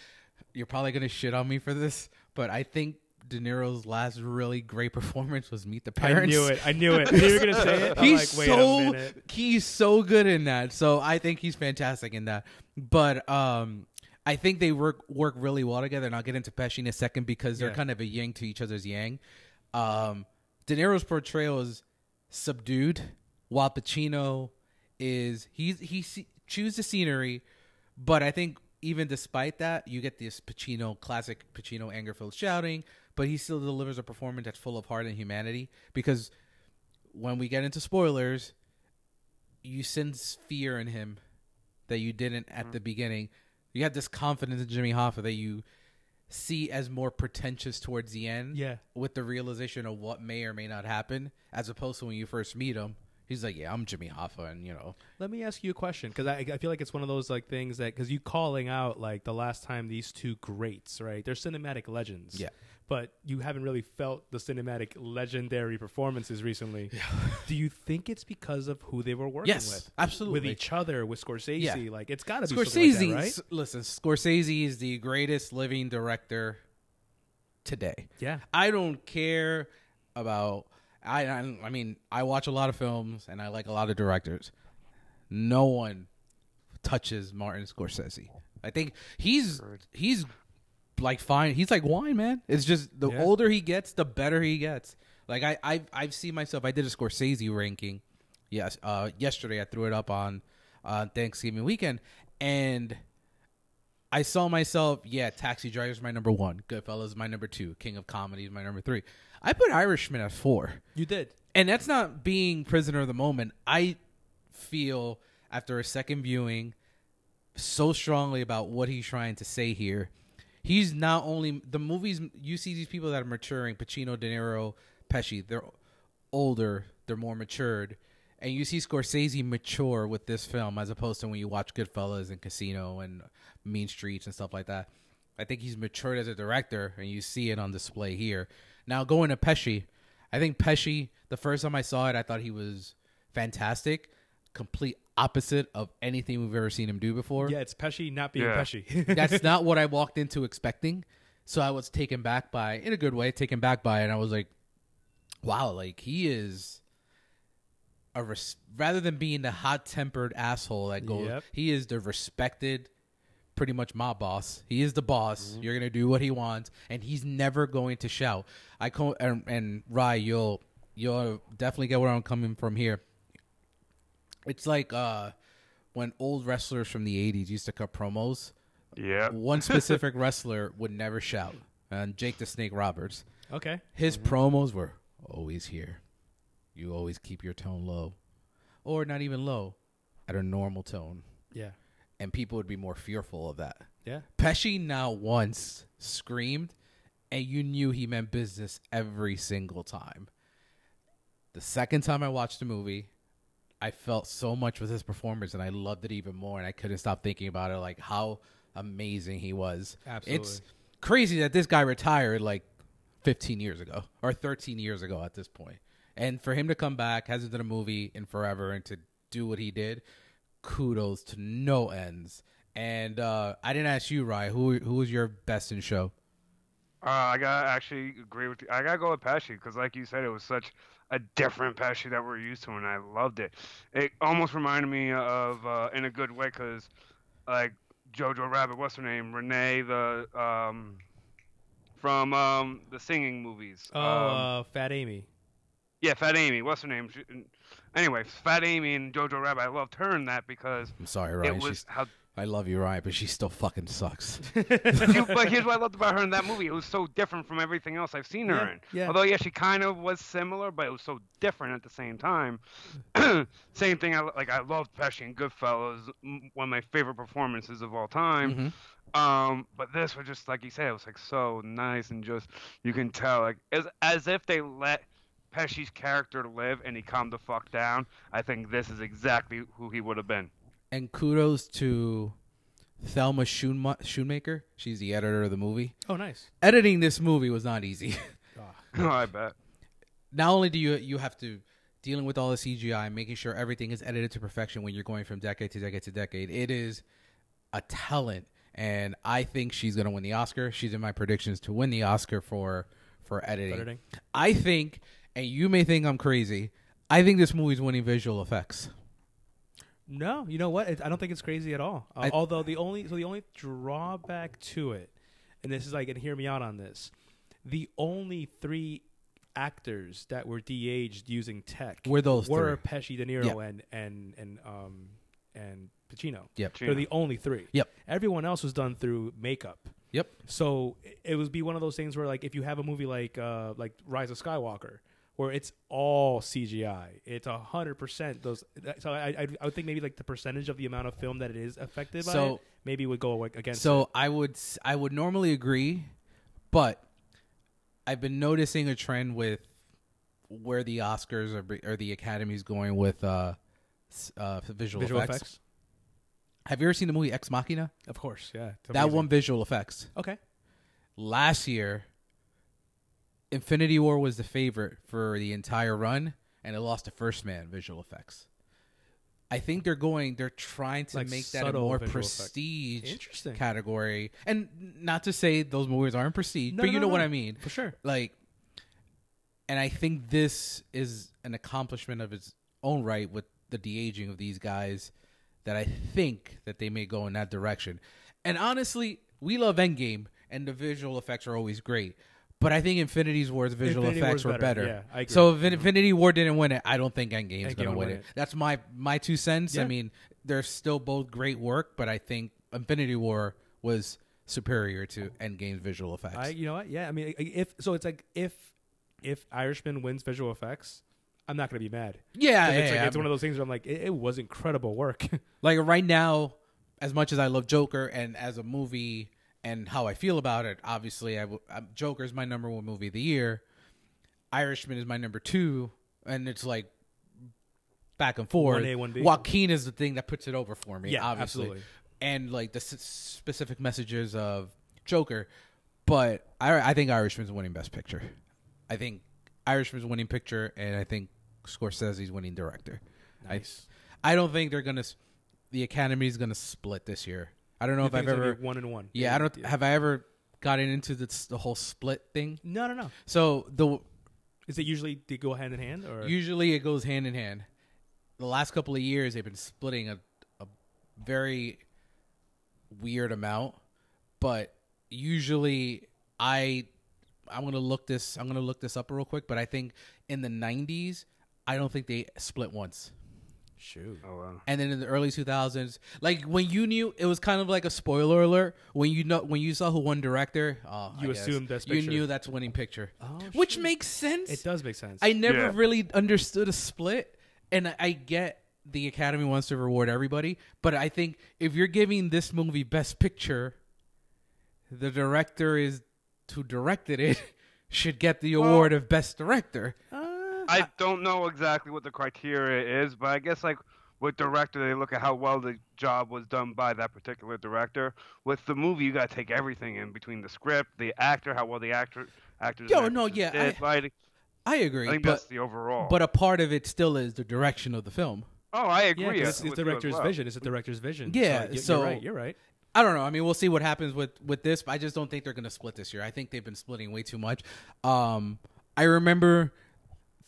You're probably gonna shit on me for this, but I think De Niro's last really great performance was Meet the Parents. I Parents. knew it. I knew it. I knew you were gonna say it. He's like, so he's so good in that. So I think he's fantastic in that. But um I think they work work really well together, and I'll get into Pesci in a second because they're Yeah. kind of a yin to each other's yang. Um, De Niro's portrayal is subdued, while Pacino is he's he se- chews the scenery, but I think even despite that, you get this Pacino classic Pacino anger filled shouting, but he still delivers a performance that's full of heart and humanity because when we get into spoilers, you sense fear in him that you didn't at the beginning. You have this confidence in Jimmy Hoffa that you see as more pretentious towards the end. Yeah. With the realization of what may or may not happen, as opposed to when you first meet him, he's like, "Yeah, I'm Jimmy Hoffa," and you know, Let me ask you a question because I, I feel like it's one of those like things that because you calling out like the last time these two greats right they're cinematic legends Yeah. but you haven't really felt the cinematic legendary performances recently. Do you think it's because of who they were working yes, with? absolutely. With each other, with Scorsese, Yeah. like it's got to be Scorsese, like that, right? listen, Scorsese is the greatest living director today. Yeah, I don't care about. I, I I mean, I watch a lot of films and I like a lot of directors. No one touches Martin Scorsese. I think he's he's like fine. He's like wine, man. It's just the Yeah. older he gets, the better he gets. Like I I I've seen myself. I did a Scorsese ranking. Yes, uh, yesterday I threw it up on uh, Thanksgiving weekend, and I saw myself. Yeah, Taxi Driver's my number one. Goodfellas is my number two. King of Comedy is my number three. I put Irishman at four, you did. and that's not being prisoner of the moment. I feel after a second viewing so strongly about what he's trying to say here. He's not only the movies you see these people that are maturing, Pacino, De Niro, Pesci, they're older, they're more matured. And you see Scorsese mature with this film as opposed to when you watch Goodfellas and Casino and Mean Streets and stuff like that. I think he's matured as a director and you see it on display here. Now going to Pesci, I think Pesci, the first time I saw it, I thought he was fantastic. Complete opposite of anything we've ever seen him do before. Yeah, it's Pesci not being Yeah. Pesci. That's not what I walked into expecting. So I was taken back by, in a good way, taken back by, it, and I was like, wow, like he is a res- rather than being the hot tempered asshole that goes, Yep. he is the respected, pretty much my boss. He is the boss. You're gonna do what he wants, and he's never going to shout. I co- and, and Rye, you'll you'll definitely get where I'm coming from here. It's like uh when old wrestlers from the '80s used to cut promos Yeah. one specific wrestler would never shout, and Jake the Snake Roberts. okay, His promos were always here. You always keep your tone low, or not even low, at a normal tone, yeah, and people would be more fearful of that. yeah. Pesci now once screamed, and you knew he meant business every single time. The second time I watched the movie, I felt so much with his performance, and I loved it even more. And I couldn't stop thinking about it, like how amazing he was. Absolutely. It's crazy that this guy retired like 15 years ago or 13 years ago at this point. And for him to come back, hasn't done a movie in forever, and to do what he did, kudos to no ends. And uh, I didn't ask you, Rye, who who was your best in show? Uh, I gotta actually agree with you. I gotta go with Pesci because, like you said, it was such a different Pesci that we're used to, and I loved it. It almost reminded me of, uh, in a good way, because like Jojo Rabbit, what's her name? Renee, the um, from um, the singing movies. Oh, um, uh, Fat Amy. Yeah, Fat Amy. What's her name? She, anyway, Fat Amy and Jojo Rabbit. I loved her in that because I'm sorry, Ryan. it was how. I love you, Ryan, but she still fucking sucks. she- but here's what I loved about her in that movie. It was so different from everything else I've seen her Yeah, in. yeah. Although yeah, she kind of was similar, but it was so different at the same time. same thing. I like. I loved Pesci in Goodfellas. One of my favorite performances of all time. Mhm. Um, but this was just like you said, it was like so nice and just you can tell like as as if they let Pesci's character to live and he calmed the fuck down. I think this is exactly who he would have been. And kudos to Thelma Schoonma- Schoonmaker. She's the editor of the movie. Oh, nice. Editing this movie was not easy. oh, I bet. not only do you you have to dealing with all the CGI, making sure everything is edited to perfection when you're going from decade to decade to decade. It is a talent, and I think she's going to win the Oscar. She's in my predictions to win the Oscar for for editing. Editing. I think, and you may think I'm crazy. I think this movie's winning visual effects. No, you know what? It, I don't think it's crazy at all. Uh, I- although the only so the only drawback to it, and this is like, and hear me out on this, the only three actors that were de-aged using tech Were those were Pesci, De Niro, Yeah. and and and um and Pacino. Yep. They're the only three. Yep. Everyone else was done through makeup. Yep. So it- it would be one of those things where like if you have a movie like uh like Rise of Skywalker where it's all CGI, it's a hundred percent those. So I, I I would think maybe like the percentage of the amount of film that it is affected by So- it maybe would go against. So it. I would I would normally agree, but I've been noticing a trend with where the Oscars are, or the Academy's going with uh, uh, visual, visual effects. effects. Have you ever seen the movie Ex Machina? of course, yeah. That one visual effects. Okay. Last year, Infinity War was the favorite for the entire run, and it lost to First Man visual effects. I think they're going. They're trying to Like make that a more prestige Interesting. category. And not to say those movies aren't prestige, No, but no, you no, know what. I mean. For sure. Like, and I think this is an accomplishment of its own right with the de aging of these guys. That I think that they may go in that direction. And honestly, we love Endgame, and the visual effects are always great. But I think Infinity War's visual Infinity effects War's were better. better. Yeah, I agree. So if Infinity War didn't win it, I don't think Endgame's Endgame would win win it. it. That's my my two cents. I mean, they're still both great work, but I think Infinity War was superior to Endgame's visual effects. I you know what? Yeah, I mean if so it's like if if Irishman wins visual effects, I'm not to be mad. yeah, 'Cause yeah, it's, like, yeah. it's one of those things where I'm like, it, it was incredible work. like right now, as much as I love Joker and as a movie and how I feel about it, obviously, I w- uh, Joker is my number one movie of the year. Irishman is my number two, and it's like back and forth. 1A, 1B. Joaquin is the thing that puts it over for me. Yeah, obviously. absolutely. And like the s- specific messages of Joker, but I, I think Irishman's winning Best Picture. I think Irishman's winning picture, and I think Scorsese's winning director. nice. I don't think they're gonna. s- The Academy's gonna split this year. I don't know if I've ever. one and one. Yeah, I don't. Have I ever gotten into this, the whole split thing? No, no, no. So the Is it usually they go hand in hand or usually it goes hand in hand. The last couple of years, they've been splitting a, a very weird amount, but usually I I'm gonna look this I'm gonna look this up real quick. But I think in the '90s, I don't think they split once. Shoot? Oh wow. and then in the early 2000s like when you knew it was kind of like a spoiler alert when you know when you saw who won director oh, You I guess, assumed Best you knew that's winning picture Oh, which shoot. makes sense It does make sense. i never Yeah. really understood a split and I, I get the academy wants to reward everybody but i think if you're giving this movie best picture the director is who directed it should get the Well- award of best director Uh, I don't know exactly what the criteria is, but I guess like with director, they look at how well the job was done by that particular director. With the movie, you got to take everything in between the script, the actor, how well the actor actors. Yo, no, yeah, did. Like, i agree I think but, that's the overall. but a part of it still is the direction of the film oh, I agree. yeah, it's, it's with you as director's well. vision. It's a director's vision. Yeah, so, y- so- you're right. You're right. I don't know. I mean, we'll see what happens with with this. But I just don't think they're going to split this year. I think they've been splitting way too much. Um, I remember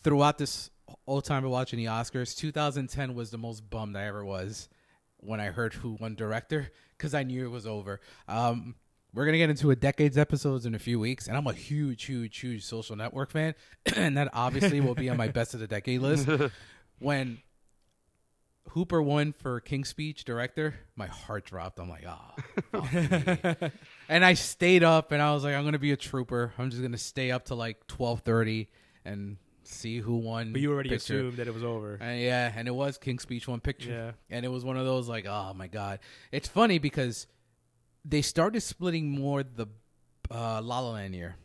throughout this whole time of watching the Oscars, 2010 was the most bummed I ever was when I heard who won director because I knew it was over. Um, we're gonna get into a decades episodes in a few weeks, and I'm a huge, huge, huge social network fan, and that obviously will be on my best of the decade list. When Hooper won for King's Speech director, my heart dropped. I'm like, ah. and I stayed up, and I was like, I'm gonna be a trooper. I'm just gonna stay up to like 12:30 and see who won. But you already picture. assumed that it was over. Uh, yeah, and it was King's Speech one picture. Yeah. And it was one of those like, oh my god. It's funny because they started splitting more the uh, La La Land year.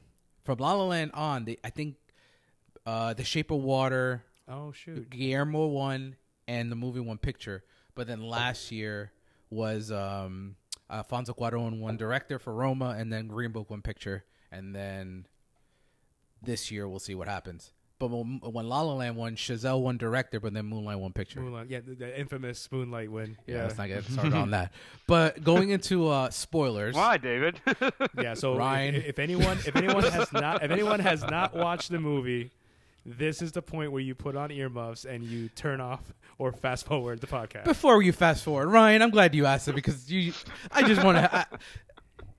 From La La Land on, they, I think uh, The Shape of Water, Oh shoot. Guillermo won, and the movie won picture. But then last year was um, Alfonso Cuarón won director for Roma, and then Green Book won picture. And then this year we'll see what happens. But when, when La La Land won, Chazelle won director, but then Moonlight won picture. Moonlight, yeah, the, the infamous Moonlight win. Yeah, Yeah, let's not get started on that. But going into uh, spoilers, Why, David? yeah. So Ryan. If, if anyone, if anyone has not, if anyone has not watched the movie, this is the point where you put on earmuffs and you turn off or fast forward the podcast. before you fast forward, Ryan, I'm glad you asked it because you, I just want to.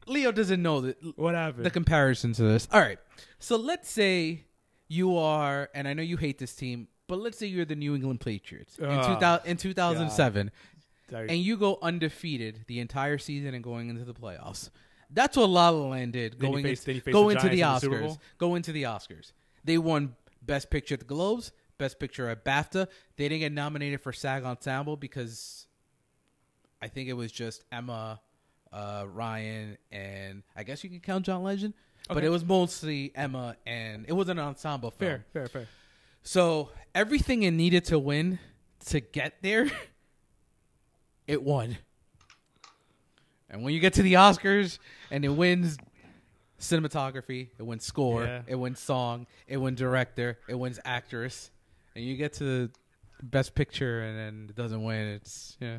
Leo doesn't know that what happened? the comparison to this. All right, so let's say you are, and I know you hate this team, but let's say you're the New England Patriots in, Oh, 2000, in 2007, Sorry. and you go undefeated the entire season and going into the playoffs. That's what La La Land did. Then Going face- in- go the into the in the Oscars. Go into the Oscars. They won Best Picture at the Globes, Best Picture at BAFTA. They didn't get nominated for SAG Ensemble because I think it was just Emma, uh, Ryan, and I guess you can count John Legend. But it was mostly Emma, and it was an ensemble film. fair, fair, fair. So everything it needed to win to get there, it won. And when you get to the Oscars and it wins cinematography, it wins score, Yeah. it wins song, it wins director, it wins actress, and you get to the best picture and then it doesn't win, it's yeah.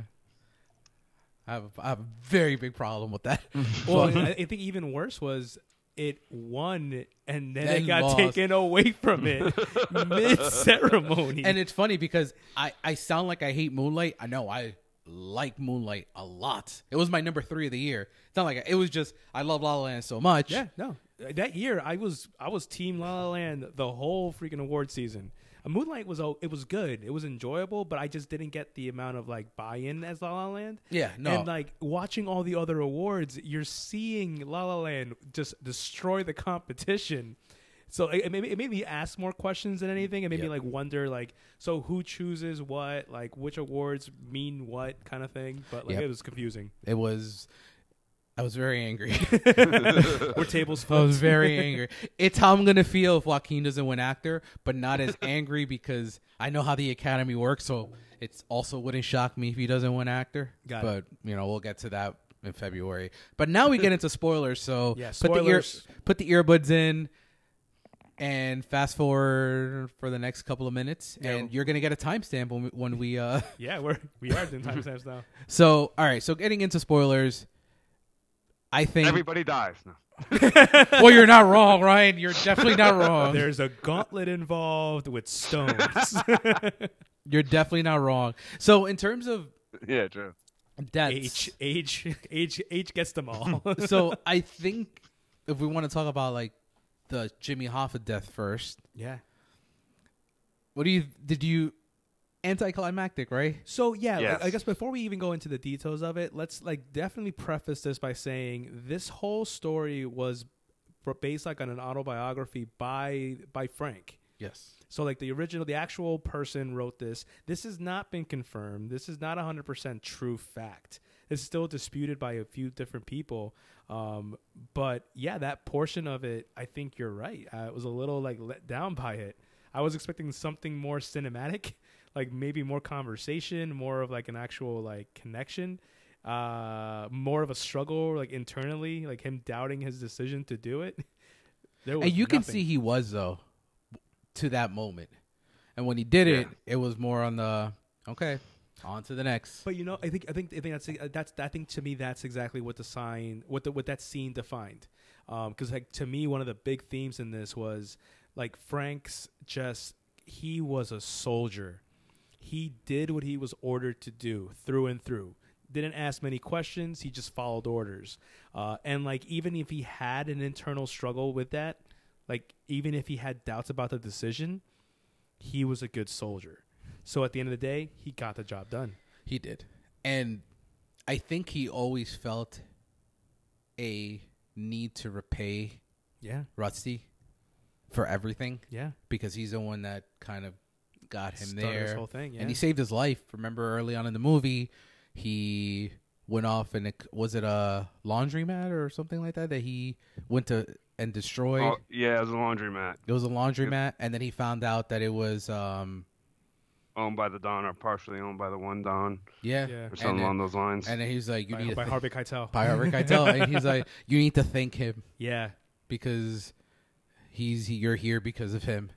I have, I have a very big problem with that. Well, I, I think even worse was it won and then Then it got lost. taken away from it mid ceremony. and it's funny because I, I sound like I hate Moonlight. I know I like Moonlight a lot. It was my number three of the year. It's not like it was just I love La La Land so much. yeah, no, that year I was I was Team La La Land the whole freaking award season. Moonlight was oh, it was good, it was enjoyable, but I just didn't get the amount of like buy-in as La La Land. Yeah, no. And like watching all the other awards, you're seeing La La Land just destroy the competition. So it, it, made, me, it made me ask more questions than anything. It made me like wonder, like, so who chooses what, like which awards mean what, kind of thing. But like Yep. it was confusing. It was. I was very angry. Were tables I was very angry. It's how I'm gonna feel if Joaquin doesn't win actor, but not as angry because I know how the Academy works. So it's also wouldn't shock me if he doesn't win actor. Got it. but you know we'll get to that in February. But now we get into spoilers. So Yeah, put the ear spoilers. put the earbuds in. And fast forward for the next couple of minutes, Yeah. and you're gonna get a timestamp when we, when we uh. Yeah, we're we are doing timestamps now. So all right, so getting into spoilers, I think. Everybody dies. No. well, you're not wrong, Ryan. You're definitely not wrong. There's a gauntlet involved with stones. You're definitely not wrong. So in terms of Yeah, true. deaths, age, age, age, age gets them all. so I think if we want to talk about like the Jimmy Hoffa death first, yeah. what do you did you anticlimactic, right? So yeah, like, Yes. I guess before we even go into the details of it, let's like definitely preface this by saying this whole story was b- based like on an autobiography by by Frank. Yes. So like the original, the actual person wrote this. This has not been confirmed. This is not a hundred percent true fact. It's still disputed by a few different people. Um, but yeah, that portion of it, I think you're right. I was a little like let down by it. I was expecting something more cinematic, like maybe more conversation, more of like an actual like connection, uh, more of a struggle like internally, like him doubting his decision to do it. There was And you can see he was though to that moment. And when he did it, Yeah. it was more on the okay, on to the next. But you know, I think I think I think that's uh, that's I think to me that's exactly what the sign what the what that scene defined. Because like to me, one of the big themes in this was like Frank's just he was a soldier. He did what he was ordered to do through and through. didn't ask many questions. He just followed orders. Uh, and like even if he had an internal struggle with that, like even if he had doubts about the decision, he was a good soldier. So at the end of the day, he got the job done. He did. And I think he always felt a need to repay Yeah, Rusty for everything yeah. because he's the one that kind of got him Started there. this whole thing. Yeah, And he saved his life. Remember early on in the movie, he went off and it, was it a laundromat or something like that that he went to and destroyed. Oh, yeah, it was a laundromat It was a laundromat, and then he found out that it was, um, owned by the Don or partially owned by the one Don yeah, Yeah. or something then- along those lines. And then he's like, "You by, need to by th- Harvey Keitel. by Rick Keitel," and he's like, "You need to thank him yeah, because he's you're here because of him."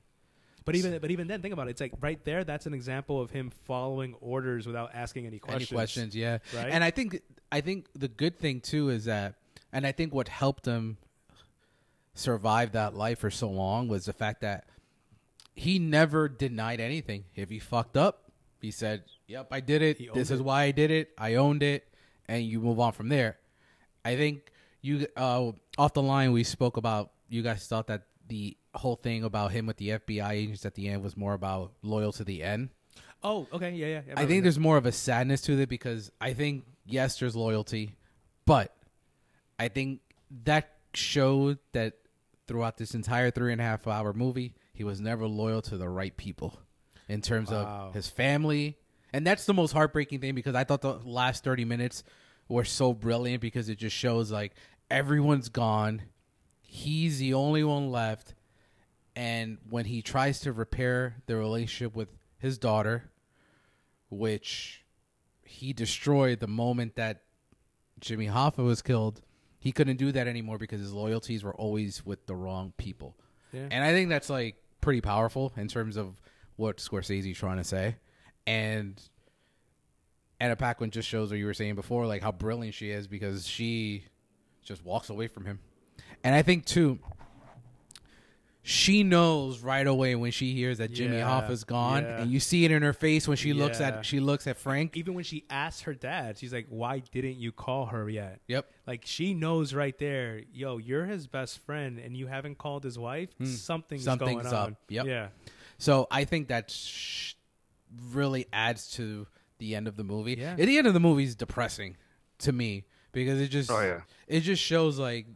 But even but even then, think about it. It's like right there. That's an example of him following orders without asking any questions. Any questions? Yeah. Right? And I think I think the good thing too is that, and I think what helped him survive that life for so long was the fact that he never denied anything. If he fucked up, he said, "Yep, I did it. This is why I did it. I owned it," and you move on from there. I think you uh, off the line we spoke about. You guys thought that the whole thing about him with the FBI agents at the end was more about loyal to the end. Oh, okay, yeah, yeah. I think there's more of a sadness to it because I think yes, there's loyalty, but I think that showed that throughout this entire three and a half hour movie, he was never loyal to the right people in terms Wow. of his family, and that's the most heartbreaking thing because I thought the last thirty minutes were so brilliant because it just shows like everyone's gone, he's the only one left, and when he tries to repair the relationship with his daughter which he destroyed the moment that Jimmy Hoffa was killed. He couldn't do that anymore because his loyalties were always with the wrong people. Yeah. And I think that's like pretty powerful in terms of what Scorsese's trying to say. And Anna Paquin just shows what you were saying before, like how brilliant she is because she just walks away from him. And I think too, she knows right away when she hears that Jimmy Yeah, Hoffa's gone, yeah. and you see it in her face when she looks Yeah. at she looks at Frank. even when she asked her dad, she's like, "Why didn't you call her yet?" Yep. Like she knows right there, yo, you're his best friend, and you haven't called his wife. Something's, Hmm. Something's going on. up. Yep. Yeah. So I think that sh- really adds to the end of the movie. Yeah. At The end of the movie is depressing to me because it just Oh, yeah. it just shows like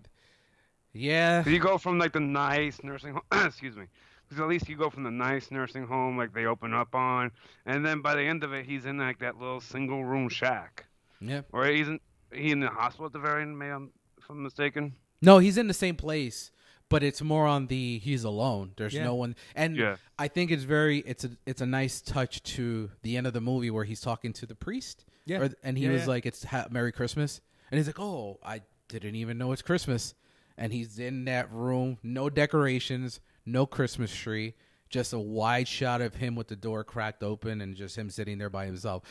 yeah you go from like the nice nursing home, excuse me, because at least you go from the nice nursing home like they open up on, and then by the end of it, he's in like that little single room shack, yeah or he's in he in the hospital at the very end. May I'm, if I'm mistaken. no he's in the same place but it's more on the he's alone there's Yeah. no one and Yeah. I think it's very it's a it's a nice touch to the end of the movie where he's talking to the priest Yeah. or, and he Yeah, was like it's ha- Merry Christmas and he's like oh I didn't even know it's Christmas and he's in that room. No decorations no Christmas tree just a wide shot of him with the door cracked open and just him sitting there by himself.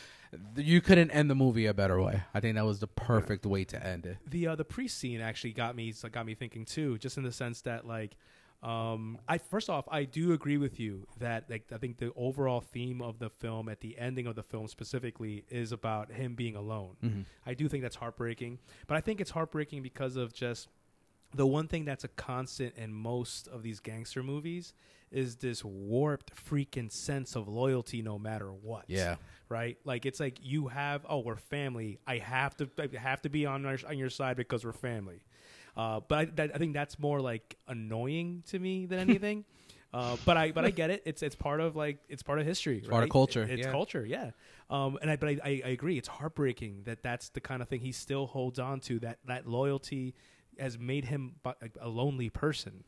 You couldn't end the movie a better way. I think that was the perfect way to end it. The uh, the priest scene actually got me got me thinking too, just in the sense that like, um, I first off I do agree with you that like I think the overall theme of the film at the ending of the film specifically is about him being alone. I do think that's heartbreaking, but I think it's heartbreaking because of just the one thing that's a constant in most of these gangster movies is this warped freaking sense of loyalty no matter what Yeah. right like it's like you have oh we're family i have to I have to be on our, on your side because we're family uh, but I, that, I think that's more like annoying to me than anything uh, but I but I get it. It's it's part of like it's part of history. it's part of right? culture, It's yeah. culture, yeah. Um, and I but I, I, I agree. It's heartbreaking that that's the kind of thing he still holds on to. That that loyalty has made him a lonely person.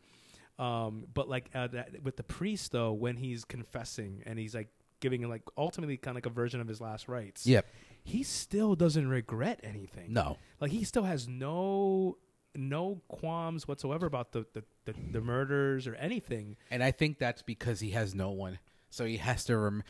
Um, but like uh, that, with the priest though, when he's confessing and he's like giving like ultimately kind of like a version of his last rites. Yep. he still doesn't regret anything. No. Like he still has no no qualms whatsoever about the the, the, the murders or anything. And I think that's because he has no one. So he has to rem-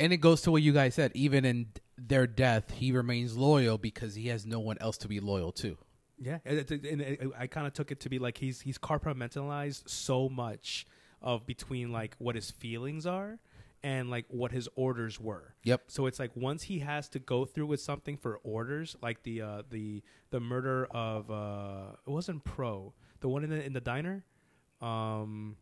and it goes to what you guys said, even in their death, he remains loyal because he has no one else to be loyal to. Yeah, and, it- and it- I kind of took it to be like he's he's compartmentalized so much of between like what his feelings are and like what his orders were. Yep. So it's like once he has to go through with something for orders, like the uh, the the murder of uh, it wasn't Pro, the one in the in the diner. Um,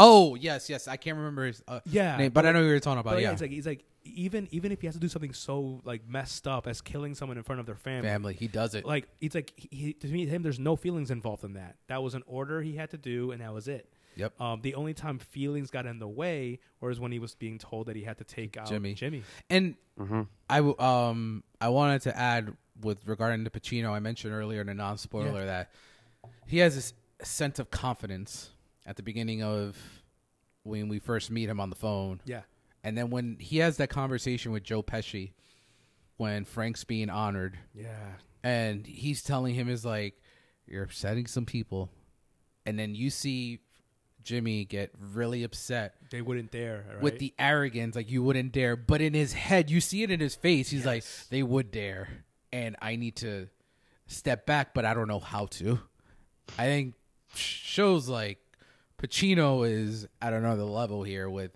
Oh yes, yes. I can't remember his uh, yeah, name, but I know who you're talking about. yeah, Yeah, it's like he's like even even if he has to do something so like messed up as killing someone in front of their family, family. He does it. like it's like he, he, to me him there's no feelings involved in that. That was an order he had to do, and that was it. Yep. Um, the only time feelings got in the way was when he was being told that he had to take out Jimmy. Jimmy. And Mm-hmm. I w- um I wanted to add with regarding to Pacino. I mentioned earlier in a non spoiler Yeah. that he has this sense of confidence at the beginning of when we first meet him on the phone, Yeah. And then when he has that conversation with Joe Pesci when Frank's being honored, Yeah. and he's telling him is like you're upsetting some people, and then you see Jimmy get really upset They wouldn't dare. Right? with the arrogance, like you wouldn't dare. But in his head, you see it in his face. He's like, they would dare, and I need to step back, but I don't know how to. I think shows like Pacino is at another level here with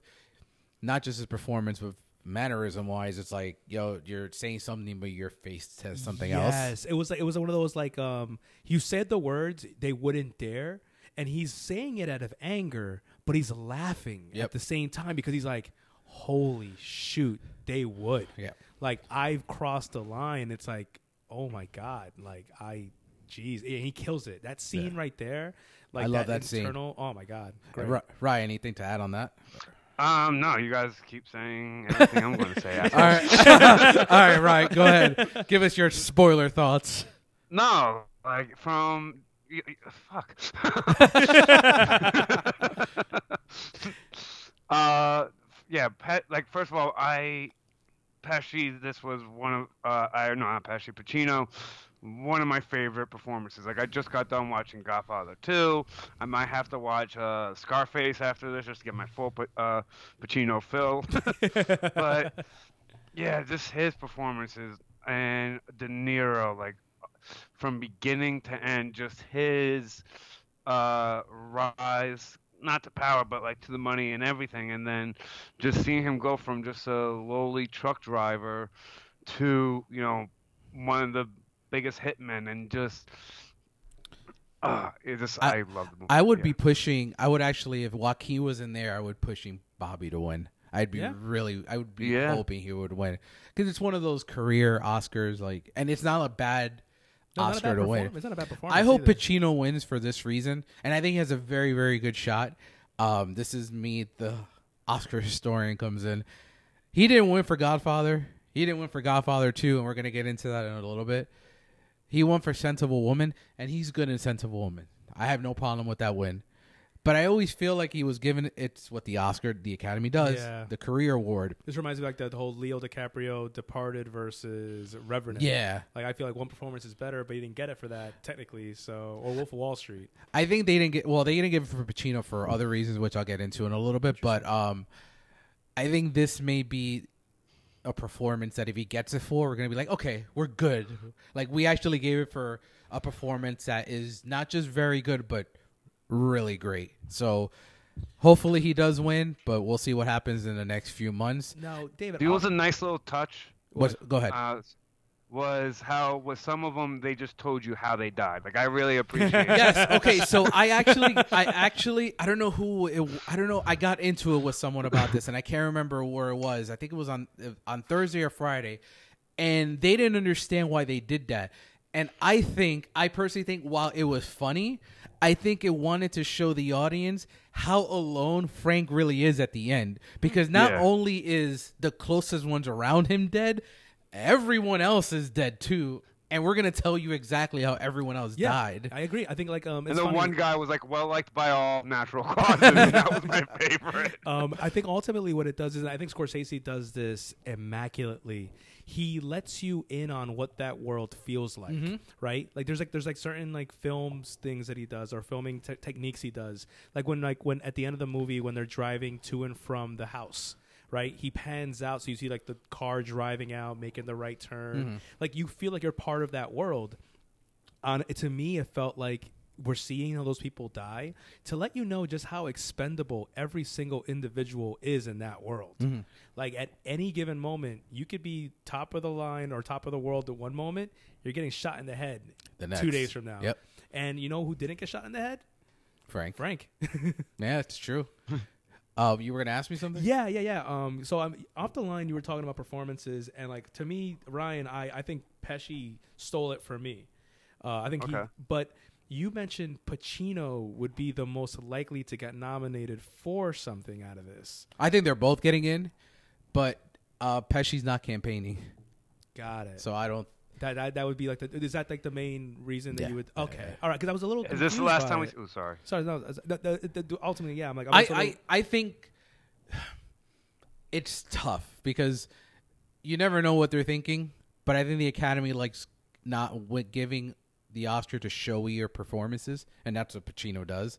not just his performance, but mannerism wise. It's like, yo, you're saying something, but your face says something else. Yes, it was like it was one of those like um you said the words they wouldn't dare, and he's saying it out of anger, but he's laughing Yep. at the same time because he's like, "Holy shoot, they would." Yeah. Like I've crossed the line. It's like, oh my god, like I, jeez, he kills it. That scene right there, like I love that scene. internal. Oh my god, great. Ri- Ryan, anything to add on that? Um, no, you guys keep saying everything I'm going to say. All right, all right, Ryan, go ahead. Give us your spoiler thoughts. No, like from fuck. uh, yeah. Like first of all, I Pesci. This was one of uh, I no not Pesci Pacino. One of my favorite performances. Like I just got done watching Godfather 2. I might have to watch uh, Scarface after this just to get my full uh, Pacino fill. but yeah, just his performances and De Niro, like from beginning to end, just his uh, rise, not to power, but like to the money and everything, and then just seeing him go from just a lowly truck driver to you know one of the biggest hitmen, and just. Uh, it just I- I, love the movie. I would yeah. be pushing. I would actually, if Joaquin was in there, I would pushing Bobby to win. I'd be Yeah. really, I would be Yeah. hoping he would win because it's one of those career Oscars, like, and it's not a bad No, not a Oscar bad to win. It's not a bad performance. I hope either. Pacino wins for this reason, and I think he has a very, very good shot. Um, this is me, the Oscar historian, comes in. He didn't win for Godfather. He didn't win for Godfather two, and we're gonna get into that in a little bit. He won for Scent of a Woman, and he's good in Scent of a Woman. I have no problem with that win. But I always feel like he was given it's what the Oscar, the Academy does, Yeah. the career award. This reminds me like the, the whole Leo DiCaprio Departed versus Revenant. Yeah. Like I feel like one performance is better, but he didn't get it for that technically. So or Wolf of Wall Street. I think they didn't get well. They didn't give it for Pacino for other reasons, which I'll get into in a little bit. But um, I think this may be a performance that if he gets it for, we're gonna be like, okay, we're good. Like we actually gave it for a performance that is not just very good, but really great. So hopefully he does win, but we'll see what happens in the next few months. No, David. It was a nice little touch. What? Go ahead. uh, was how with some of them they just told you how they died. Like I really appreciate. it. yes. Okay. So I actually, I actually, I don't know who. It, I don't know. I got into it with someone about this, and I can't remember where it was. I think it was on on Thursday or Friday, and they didn't understand why they did that. And I think, I personally think, while it was funny, I think it wanted to show the audience how alone Frank really is at the end, because not Yeah. only is the closest ones around him dead, everyone else is dead too. And we're gonna tell you exactly how everyone else yeah, died. I agree. I think like um, And the funny. one guy was like well liked by all natural causes. that was my favorite. um, I think ultimately what it does is I think Scorsese does this immaculately. He lets you in on what that world feels like, Mm-hmm. right? Like there's like there's like certain like films things that he does or filming te- techniques he does. Like when like when at the end of the movie when they're driving to and from the house, right? He pans out so you see like the car driving out, making the right turn. Mm-hmm. Like you feel like you're part of that world. On to me, it felt like we're seeing all those people die to let you know just how expendable every single individual is in that world. Mm-hmm. Like at any given moment, you could be top of the line or top of the world at one moment, you're getting shot in the head The two days from now. Yep. And you know who didn't get shot in the head? Frank. Frank. Yeah, it's true. uh, you were gonna ask me something? Yeah, yeah, yeah. Um, so I'm off the line. You were talking about performances, and like to me, Ryan, I I think Pesci stole it for me. Uh, I think he, Okay. but you mentioned Pacino would be the most likely to get nominated for something out of this. I think they're both getting in, but uh, Pesci's not campaigning, Got it. so I don't. That, that that would be like the is that like the main reason that Yeah. you would okay yeah. all right because I was a little Is this the confused last by time we? it. Oh, sorry. sorry no the, the, the, ultimately yeah I'm like I, I, was a little- I I think it's tough because you never know what they're thinking. But I think the Academy likes not wi- giving the Oscar to showier performances, and that's what Pacino does.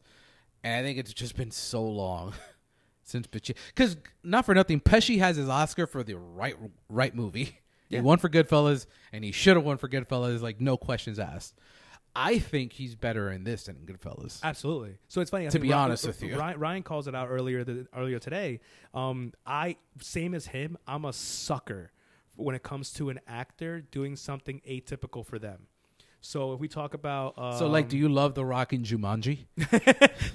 And I think it's just been so long since Pacino. Because not for nothing, Pesci has his Oscar for the right right movie. Yeah. He won for Goodfellas, and he should have won for Goodfellas. Like no questions asked. I think he's better in this than in Goodfellas. Absolutely. So it's funny. I To be Ryan- honest with you. Ryan, Ryan calls it out earlier the, earlier today. Um, I same as him. I'm a sucker when it comes to an actor doing something atypical for them. So if we talk about, um, so, like, do you love The Rock in Jumanji? you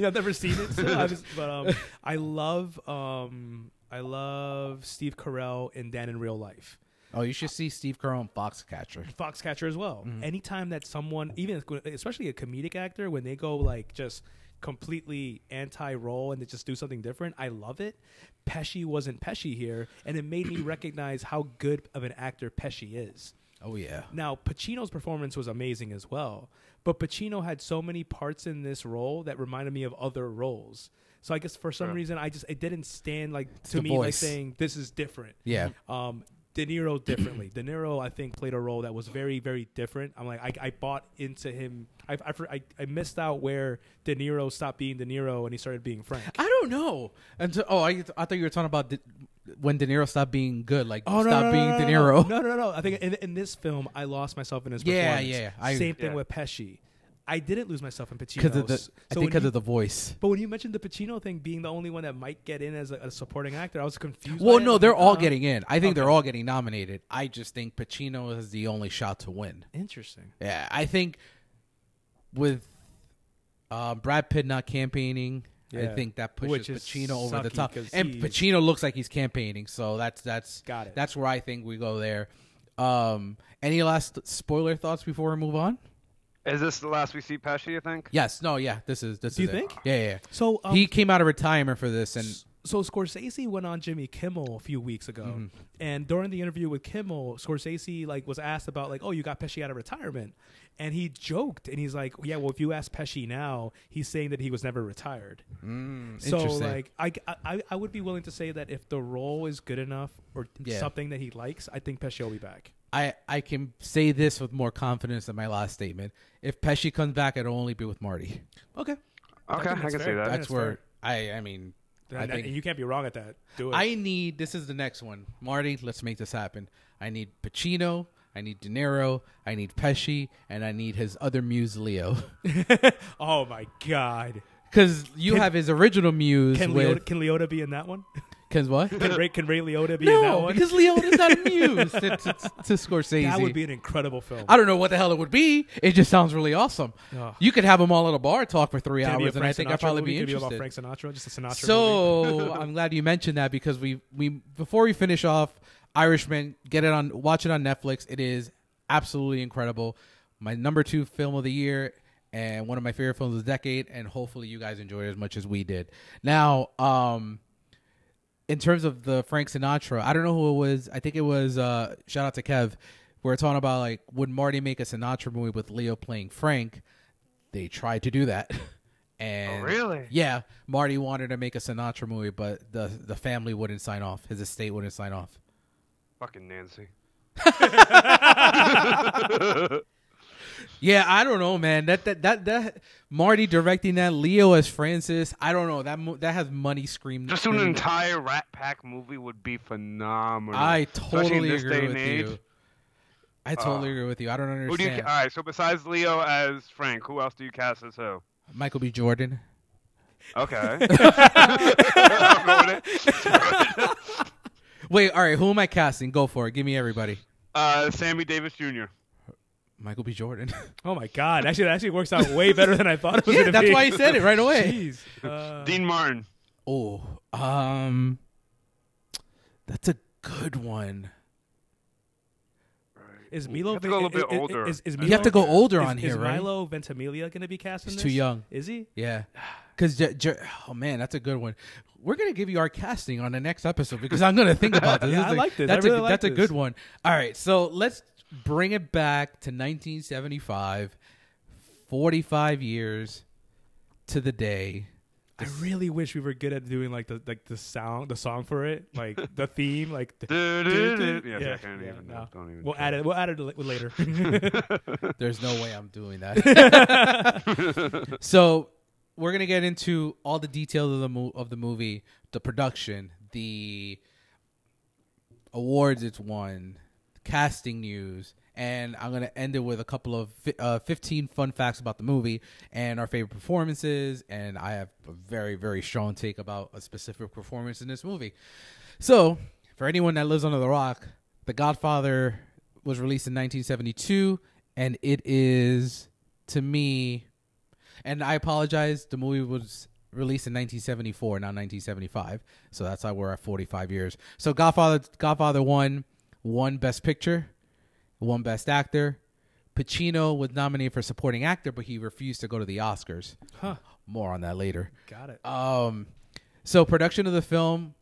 know, I've never seen it, so I just, but um, I love um, I love Steve Carell in Dan in Real Life. Oh, you should see Steve Carell in Foxcatcher. Foxcatcher as well. Mm-hmm. Anytime that someone, even especially a comedic actor, when they go like just completely anti-role and they just do something different, I love it. Pesci wasn't Pesci here, and it made me recognize how good of an actor Pesci is. Oh yeah. Now, Pacino's performance was amazing as well, but Pacino had so many parts in this role that reminded me of other roles. So I guess for some Sure. reason, I just it didn't stand like to the me like saying this is different. Yeah. Um, De Niro differently. De Niro, I think, played a role that was very, very different. I'm like, I, I bought into him. I, I, I, I missed out where De Niro stopped being De Niro and he started being Frank. I don't know. Until oh, I, I thought you were talking about De, when De Niro stopped being good, like Oh no, stop no, no, being no, De Niro. No, no, no, no. I think in, in this film, I lost myself in his Yeah, performance. yeah, I- Same thing Yeah. with Pesci. I didn't lose myself in Pacino. Because of the, I So think because of the voice. But when you mentioned the Pacino thing being the only one that might get in as a, a supporting actor, I was confused. Well, by it. no, they're all uh, getting in. I think they're all getting nominated. I just think Pacino is the only shot to win. Interesting. Yeah, I think with uh, Brad Pitt not campaigning, I think that pushes Which Pacino over the top. And Pacino looks like he's campaigning, so that's that's Got it. that's where I think we go there. Um, any last spoiler thoughts before we move on? Is this the last we see Pesci? You think? Yes, no, yeah, this is this Do is you it. think? Yeah, yeah. yeah. So um, he came out of retirement for this, and so Scorsese went on Jimmy Kimmel a few weeks ago, Mm-hmm. and during the interview with Kimmel, Scorsese like was asked about like, oh, you got Pesci out of retirement, and he joked and he's like, yeah, well, if you ask Pesci now, he's saying that he was never retired. Mm, So like, I, I I would be willing to say that if the role is good enough or Yeah. something that he likes, I think Pesci will be back. I I can say this with more confidence than my last statement. If Pesci comes back, it'll only be with Marty. Okay, Okay, I I, can that's see that. That's that's where I I mean I think you can't be wrong at that. Do it. I need this is the next one. Marty, let's make this happen. I need Pacino, I need De Niro, I need Pesci, and I need his other muse Leo. oh my god, Because you Can- have his original muse can with Liotta, can Liotta be in that one? Cause what? Can Ray, can Ray Liotta be in that no, one? because Liotta's not a muse to, to, to Scorsese. that would be an incredible film. I don't know what the hell it would be. It just sounds really awesome. Ugh. You could have them all at a bar talk for three Can it be a hours, and I think I'd probably movie? be Could it interested. about Frank Sinatra, just a Sinatra movie. So I'm glad you mentioned that because we we before we finish off Irishman, get it on watch it on Netflix. It is absolutely incredible. My number two film of the year and one of my favorite films of the decade, and hopefully you guys enjoyed it as much as we did. Now, um in terms of the Frank Sinatra, I don't know who it was. I think it was uh shout out to Kev. We are talking about like would Marty make a Sinatra movie with Leo playing Frank? They tried to do that. And Oh, really? Yeah, Marty wanted to make a Sinatra movie, but the the family wouldn't sign off. His estate wouldn't sign off. Fucking Nancy. Yeah, I don't know, man. That that that that Marty directing that, Leo as Francis. I don't know. That mo- that has money screamed. Just an entire Rat Pack movie would be phenomenal. I totally agree with age. you. I totally Uh, agree with you. I don't Who do you? understand. All right. So besides Leo as Frank, who else do you cast as who? Michael B. Jordan. Okay. I'm going it. Wait, all right. Who am I casting? Go for it. Give me everybody. uh, Sammy Davis Jr. Michael B. Jordan. Oh my god! Actually, that actually works out way better than I thought it was. yeah, gonna that's be. why he said it right away. Jeez. Uh, Dean Martin. Oh, um, that's a good one. is You Milo? have to go a little bit is- is- older. Is, is You Milo, You have to go older on is here, right? Milo Ventimiglia going to be cast in He's this? too young. Is he? Yeah, because J- J- oh man, that's a good one. We're gonna give you our casting on the next episode because I'm gonna think about this. Yeah, This is I a- like this. I That's really a like that's a good one. All right, so let's bring it back to 1975, 45 years to the day. I really wish we were good at doing like the like the sound, the song for it, like the theme, like. The, Yeah, I can't yeah, even. no. know. Don't even. We'll try. add it. We'll add it later. There's no way I'm doing that. so we're gonna get into all the details of the mo- of the movie, the production, the awards it's won, casting news, and I'm gonna end it with a couple of uh, 15 fun facts about the movie and our favorite performances. And I have a very very strong take about a specific performance in this movie. So for anyone that lives under the rock, The Godfather was released in 1972, and it is to me. And I apologize. The movie was released in 1974, not 1975. So that's why we're at 45 years. So Godfather, Godfather won one Best Picture, one Best Actor. Pacino was nominated for Supporting Actor, but he refused to go to the Oscars. huh. More on that later. Got it. Um, so production of the film,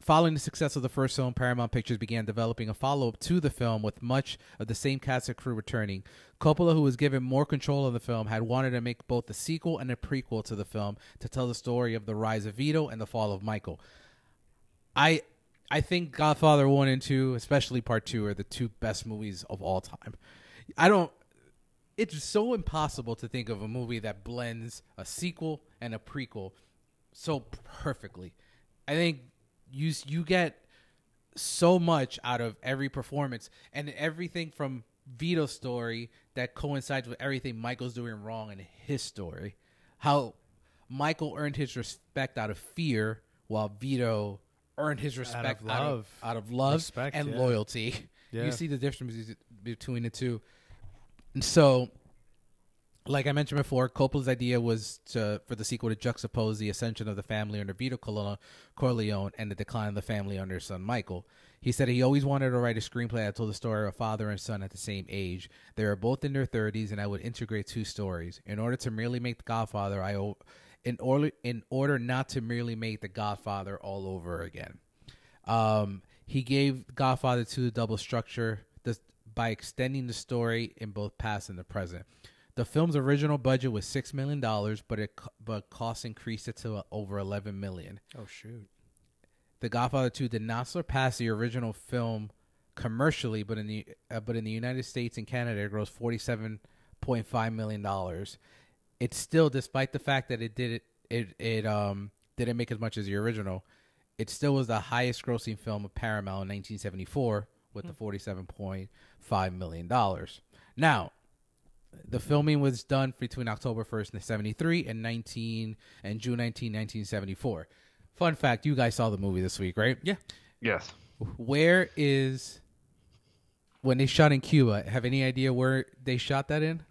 following the success of the first film, Paramount Pictures began developing a follow-up to the film with much of the same cast and crew returning. Coppola, who was given more control of the film, had wanted to make both a sequel and a prequel to the film to tell the story of the rise of Vito and the fall of Michael. I I think Godfather 1 and 2, especially part 2 are the two best movies of all time. I don't it's so impossible to think of a movie that blends a sequel and a prequel so perfectly. I think you you get so much out of every performance and everything from Vito's story that coincides with everything Michael's doing wrong in his story. How Michael earned his respect out of fear while Vito earned his respect out of love. out of love Respect, and yeah. loyalty. Yeah. You see the difference between the two. And so like I mentioned before, Coppola's idea was to for the sequel to juxtapose the ascension of the family under Vito Corleone, Corleone and the decline of the family under son Michael. He said he always wanted to write a screenplay that told the story of a father and son at the same age. They were both in their 30s, and I would integrate two stories. In order to merely make The Godfather, I in order in order not to merely make The Godfather all over again. Um, he gave Godfather 2 the double structure this, by extending the story in both past and the present. The film's original budget was six million dollars, but it but costs increased it to uh, over eleven million. Oh shoot. The Godfather 2 did not surpass the original film commercially, but in the uh, but in the United States and Canada, it grossed forty seven point five million dollars. It's still, despite the fact that it did it, it it um didn't make as much as the original. It still was the highest grossing film of Paramount in 1974 with the 47.5 million dollars. Now, the filming was done between October 1st, 1973 and 19 and June 19, 1974. Fun fact, you guys saw the movie this week, right? Yeah. Yes. Where is when they shot in Cuba? Have any idea where they shot that in?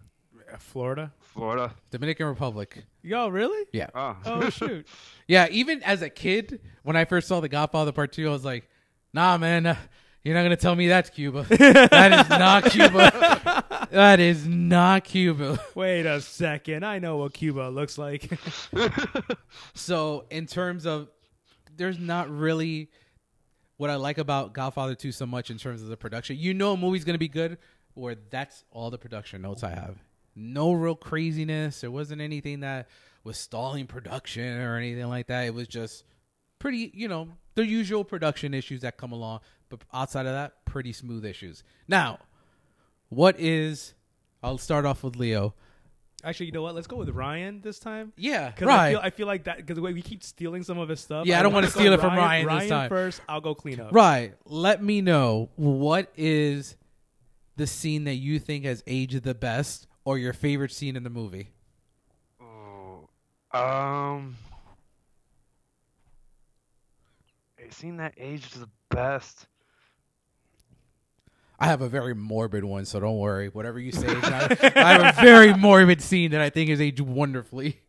Florida. Florida. Dominican Republic. Yo, really? Yeah. Oh. Oh shoot. Yeah, even as a kid, when I first saw The Godfather Part 2, I was like, "Nah, man, uh, you're not going to tell me that's Cuba. that is not Cuba. that is not Cuba." Wait a second. I know what Cuba looks like. So, in terms of, there's not really what I like about Godfather 2 so much in terms of the production. You know, a movie's going to be good, where that's all the production notes I have. No real craziness. There wasn't anything that was stalling production or anything like that. It was just pretty, you know, the usual production issues that come along. But outside of that, pretty smooth issues. Now, what is, I'll start off with Leo. Actually, you know what? Let's go with Ryan this time. Yeah, Because right. I feel I feel like that because the way we keep stealing some of his stuff. Yeah, I don't wanna wanna steal it from Ryan, Ryan this time. first. I'll go clean up. Right. Let me know what is the scene that you think has aged the best, or your favorite scene in the movie? Ooh. Um. A scene that aged the best. I have a very morbid one, so don't worry. Whatever you say, not, I have a very morbid scene that I think is aged wonderfully.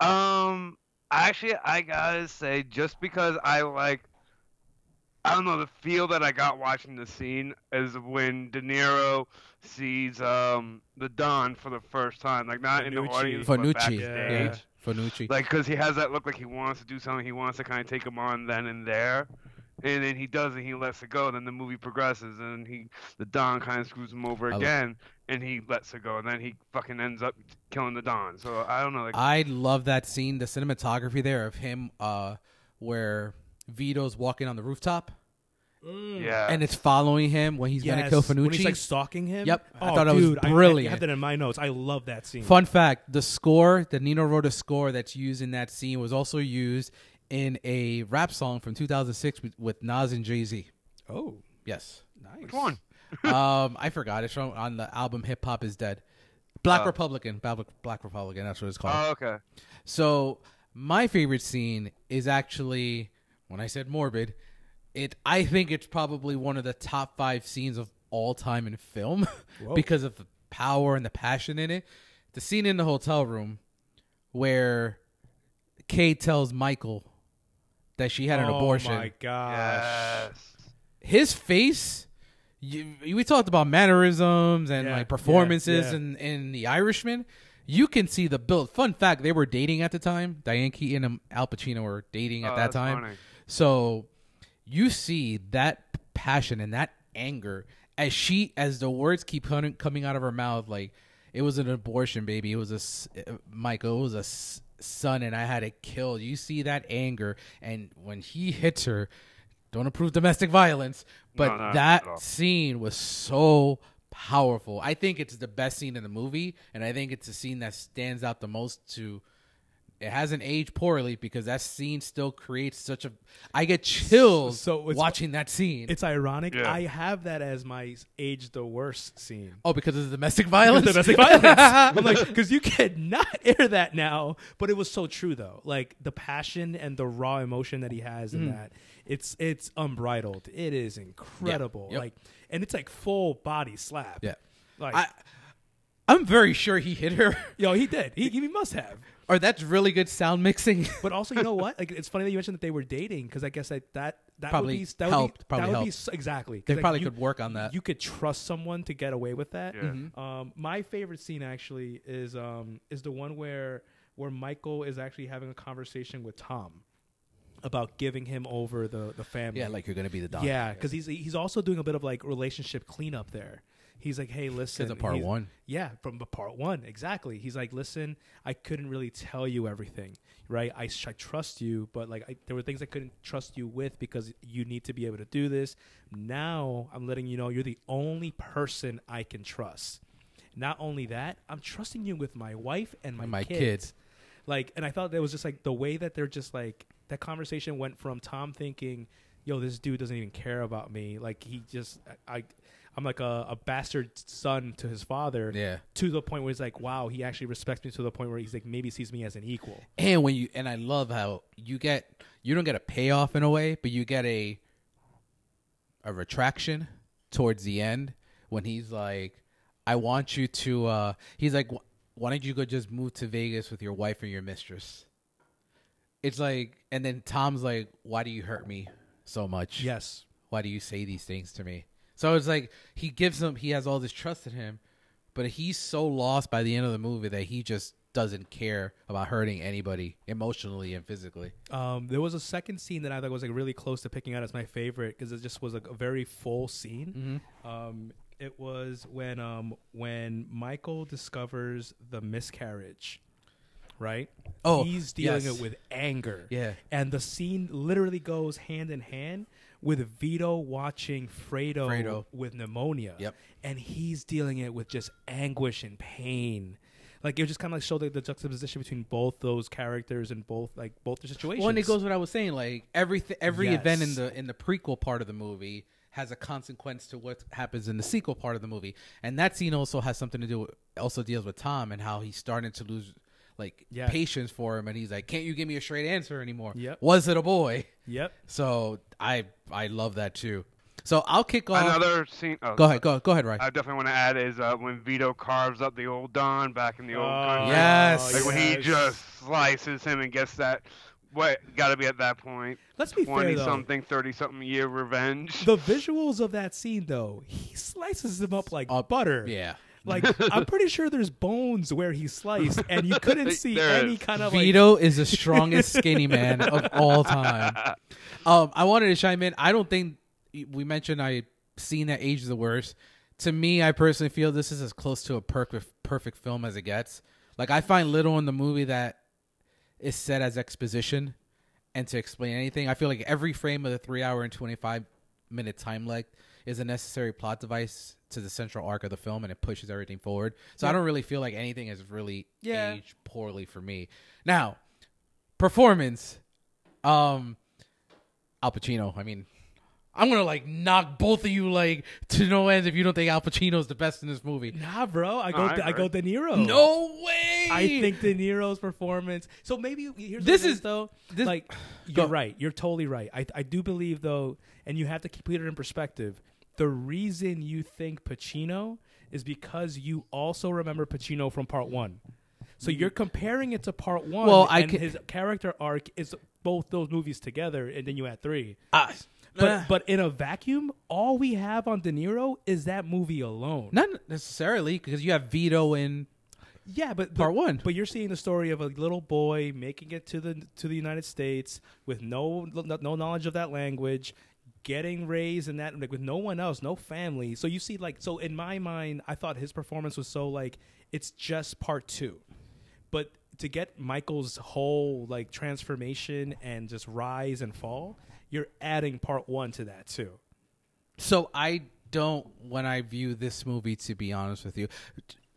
Um, actually, I gotta say, just because I like, I don't know, the feel that I got watching the scene is when De Niro sees um the Don for the first time, like not in the Fanucci. audience, but Fanucci, backstage. yeah, Fanucci. Like, cause he has that look like he wants to do something, he wants to kind of take him on then and there. And then he does it, he lets it go. Then the movie progresses, and he, the Don, kind of screws him over I lo- again, and he lets it go. And then he fucking ends up killing the Don. So I don't know, like, I love that scene, the cinematography there of him, uh, where Vito's walking on the rooftop yeah. and it's following him when he's gonna kill Fanucci. When he's like stalking him. Yep. I Oh, thought that was dude, I- I, brilliant. have that in my notes. I love that scene. Fun fact: the score, the Nino Rota score that's used in that scene, was also used in a rap song from 2006 with, with Nas and Jay Z. Oh, Yes. nice. Which one? um, I forgot. It's from on the album Hip Hop Is Dead. Black Oh. Republican. Black, Black Republican. That's what it's called. Oh, okay. So my favorite scene is actually when I said morbid. It I think it's probably one of the top five scenes of all time in film because of the power and the passion in it. The scene in the hotel room where Kay tells Michael that she had an oh abortion. Oh my gosh. Yes. His face. You, we talked about mannerisms and Yeah, like performances yeah, yeah. in in The Irishman. You can see the build. Fun fact: they were dating at the time. Diane Keaton and Al Pacino were dating at Oh, that time. funny. So you see that passion and that anger as she as the words keep coming out of her mouth like it was an abortion baby. It was a michael it was a son and i had it killed. You see that anger and when he hits her don't approve domestic violence but No, no, that scene was so powerful. I think it's the best scene in the movie and i think it's a scene that stands out the most to it hasn't aged poorly because that scene still creates such a. I get chills So watching that scene. It's ironic. Yeah. I have that as my age the worst scene. oh, because of the domestic violence. Domestic violence. I'm like, because you cannot air that now. But it was so true though. Like the passion and the raw emotion that he has in mm. that. It's it's unbridled. It is incredible. Yep. Like, and it's like full body slap. yeah, Like, I, I'm very sure he hit her, yo, he did. He, he must have. Or that's really good sound mixing. But also, you know what? Like, it's funny that you mentioned that they were dating because I guess that that that Probably would be that helped, Would be, probably that would be helped. s- exactly. 'Cause, they like, probably you- could work on that. You could trust someone to get away with that. Yeah. Mm-hmm. Um, my favorite scene actually is um is the one where where Michael is actually having a conversation with Tom about giving him over the the family. yeah, like you're gonna be the dog. yeah, because he's he's also doing a bit of like relationship cleanup there. He's like, hey, listen, because part one. yeah, from the part one, exactly. He's like, listen, I couldn't really tell you everything, right? I, sh- I trust you, but like, I, there were things I couldn't trust you with because you need to be able to do this. Now I'm letting you know you're the only person I can trust. Not only that, I'm trusting you with my wife and my, And my kids. kids. Like, and I thought that was just like the way that they're just like that conversation went from Tom thinking, "Yo, this dude doesn't even care about me." Like he just, I, I'm like a, a bastard son to his father Yeah, to the point where he's like, wow, he actually respects me to the point where he's like, maybe sees me as an equal. and when you and I love how you get you don't get a payoff in a way, but you get a a retraction towards the end when he's like, "I want you to." uh He's like, "Why don't you go just move to Vegas with your wife or your mistress?" It's like, and then Tom's like, "Why do you hurt me so much?" Yes. why do you say these things to me? So it's like he gives him, he has all this trust in him, but he's so lost by the end of the movie that he just doesn't care about hurting anybody emotionally and physically. Um, there was a second scene that I thought was like really close to picking out as my favorite because it just was like a very full scene. Mm-hmm. Um, it was when um, when Michael discovers the miscarriage, right? Oh, he's dealing yes. it with anger. Yeah. and the scene literally goes hand in hand with Vito watching Fredo, Fredo. with pneumonia. Yep. and he's dealing it with just anguish and pain. Like it just kind of like showed like, the juxtaposition between both those characters and both like both the situations. Well, and it goes what I was saying. Like every every event in the in the prequel part of the movie has a consequence to what happens in the sequel part of the movie. And that scene also has something to do with, also deals with Tom and how he's starting to lose like Yeah. patience for him and he's like, Can't you give me a straight answer anymore? Yep. Was it a boy? Yep. So I I love that too. So I'll kick off Another scene. Oh, Go ahead, go go ahead, Ryan. I definitely want to add is uh, when Vito carves up the old Don back in the old Oh, country. Yes. Like when he just slices him and gets that. What got to be at that point? Let's be fair Twenty though. something, thirty something year revenge. The visuals of that scene though, he slices him up like Uh, butter. yeah. Like I'm pretty sure there's bones where he sliced, and you couldn't see There any is. kind of like. Vito is the strongest skinny man of all time. Um, I wanted to chime in. I don't think we mentioned I seen that age is the worst. To me, I personally feel this is as close to a perfect perfect film as it gets. Like I find little in the movie that is set as exposition and to explain anything. I feel like every frame of the three hour and twenty five minute time length is a necessary plot device to the central arc of the film and it pushes everything forward. So I don't really feel like anything is really Yeah. aged poorly for me. Now, performance. Um Al Pacino. I mean, I'm gonna like knock both of you like to no end if you don't think Al Pacino's the best in this movie. Nah, bro. I go. I I, go agree. De Niro. No way. I think De Niro's performance. So maybe here's This what it is- though. this- like Go. you're right. You're totally right. I I do believe though, and you have to keep it in perspective. The reason you think Pacino is because you also remember Pacino from Part One. So you're comparing it to Part One. Well, I and his character arc is both those movies together, and then you add three. Ah, But nah. but in a vacuum, all we have on De Niro is that movie alone. not necessarily because you have Vito in Yeah, but Part but- one. But you're seeing the story of a little boy making it to the to the United States with no no knowledge of that language, getting raised in that like with no one else, no family. So you see like so in my mind, I thought his performance was so like it's just part two, but to get Michael's whole like transformation and just rise and fall, you're adding part one to that too. So I don't when I view this movie to be honest with you.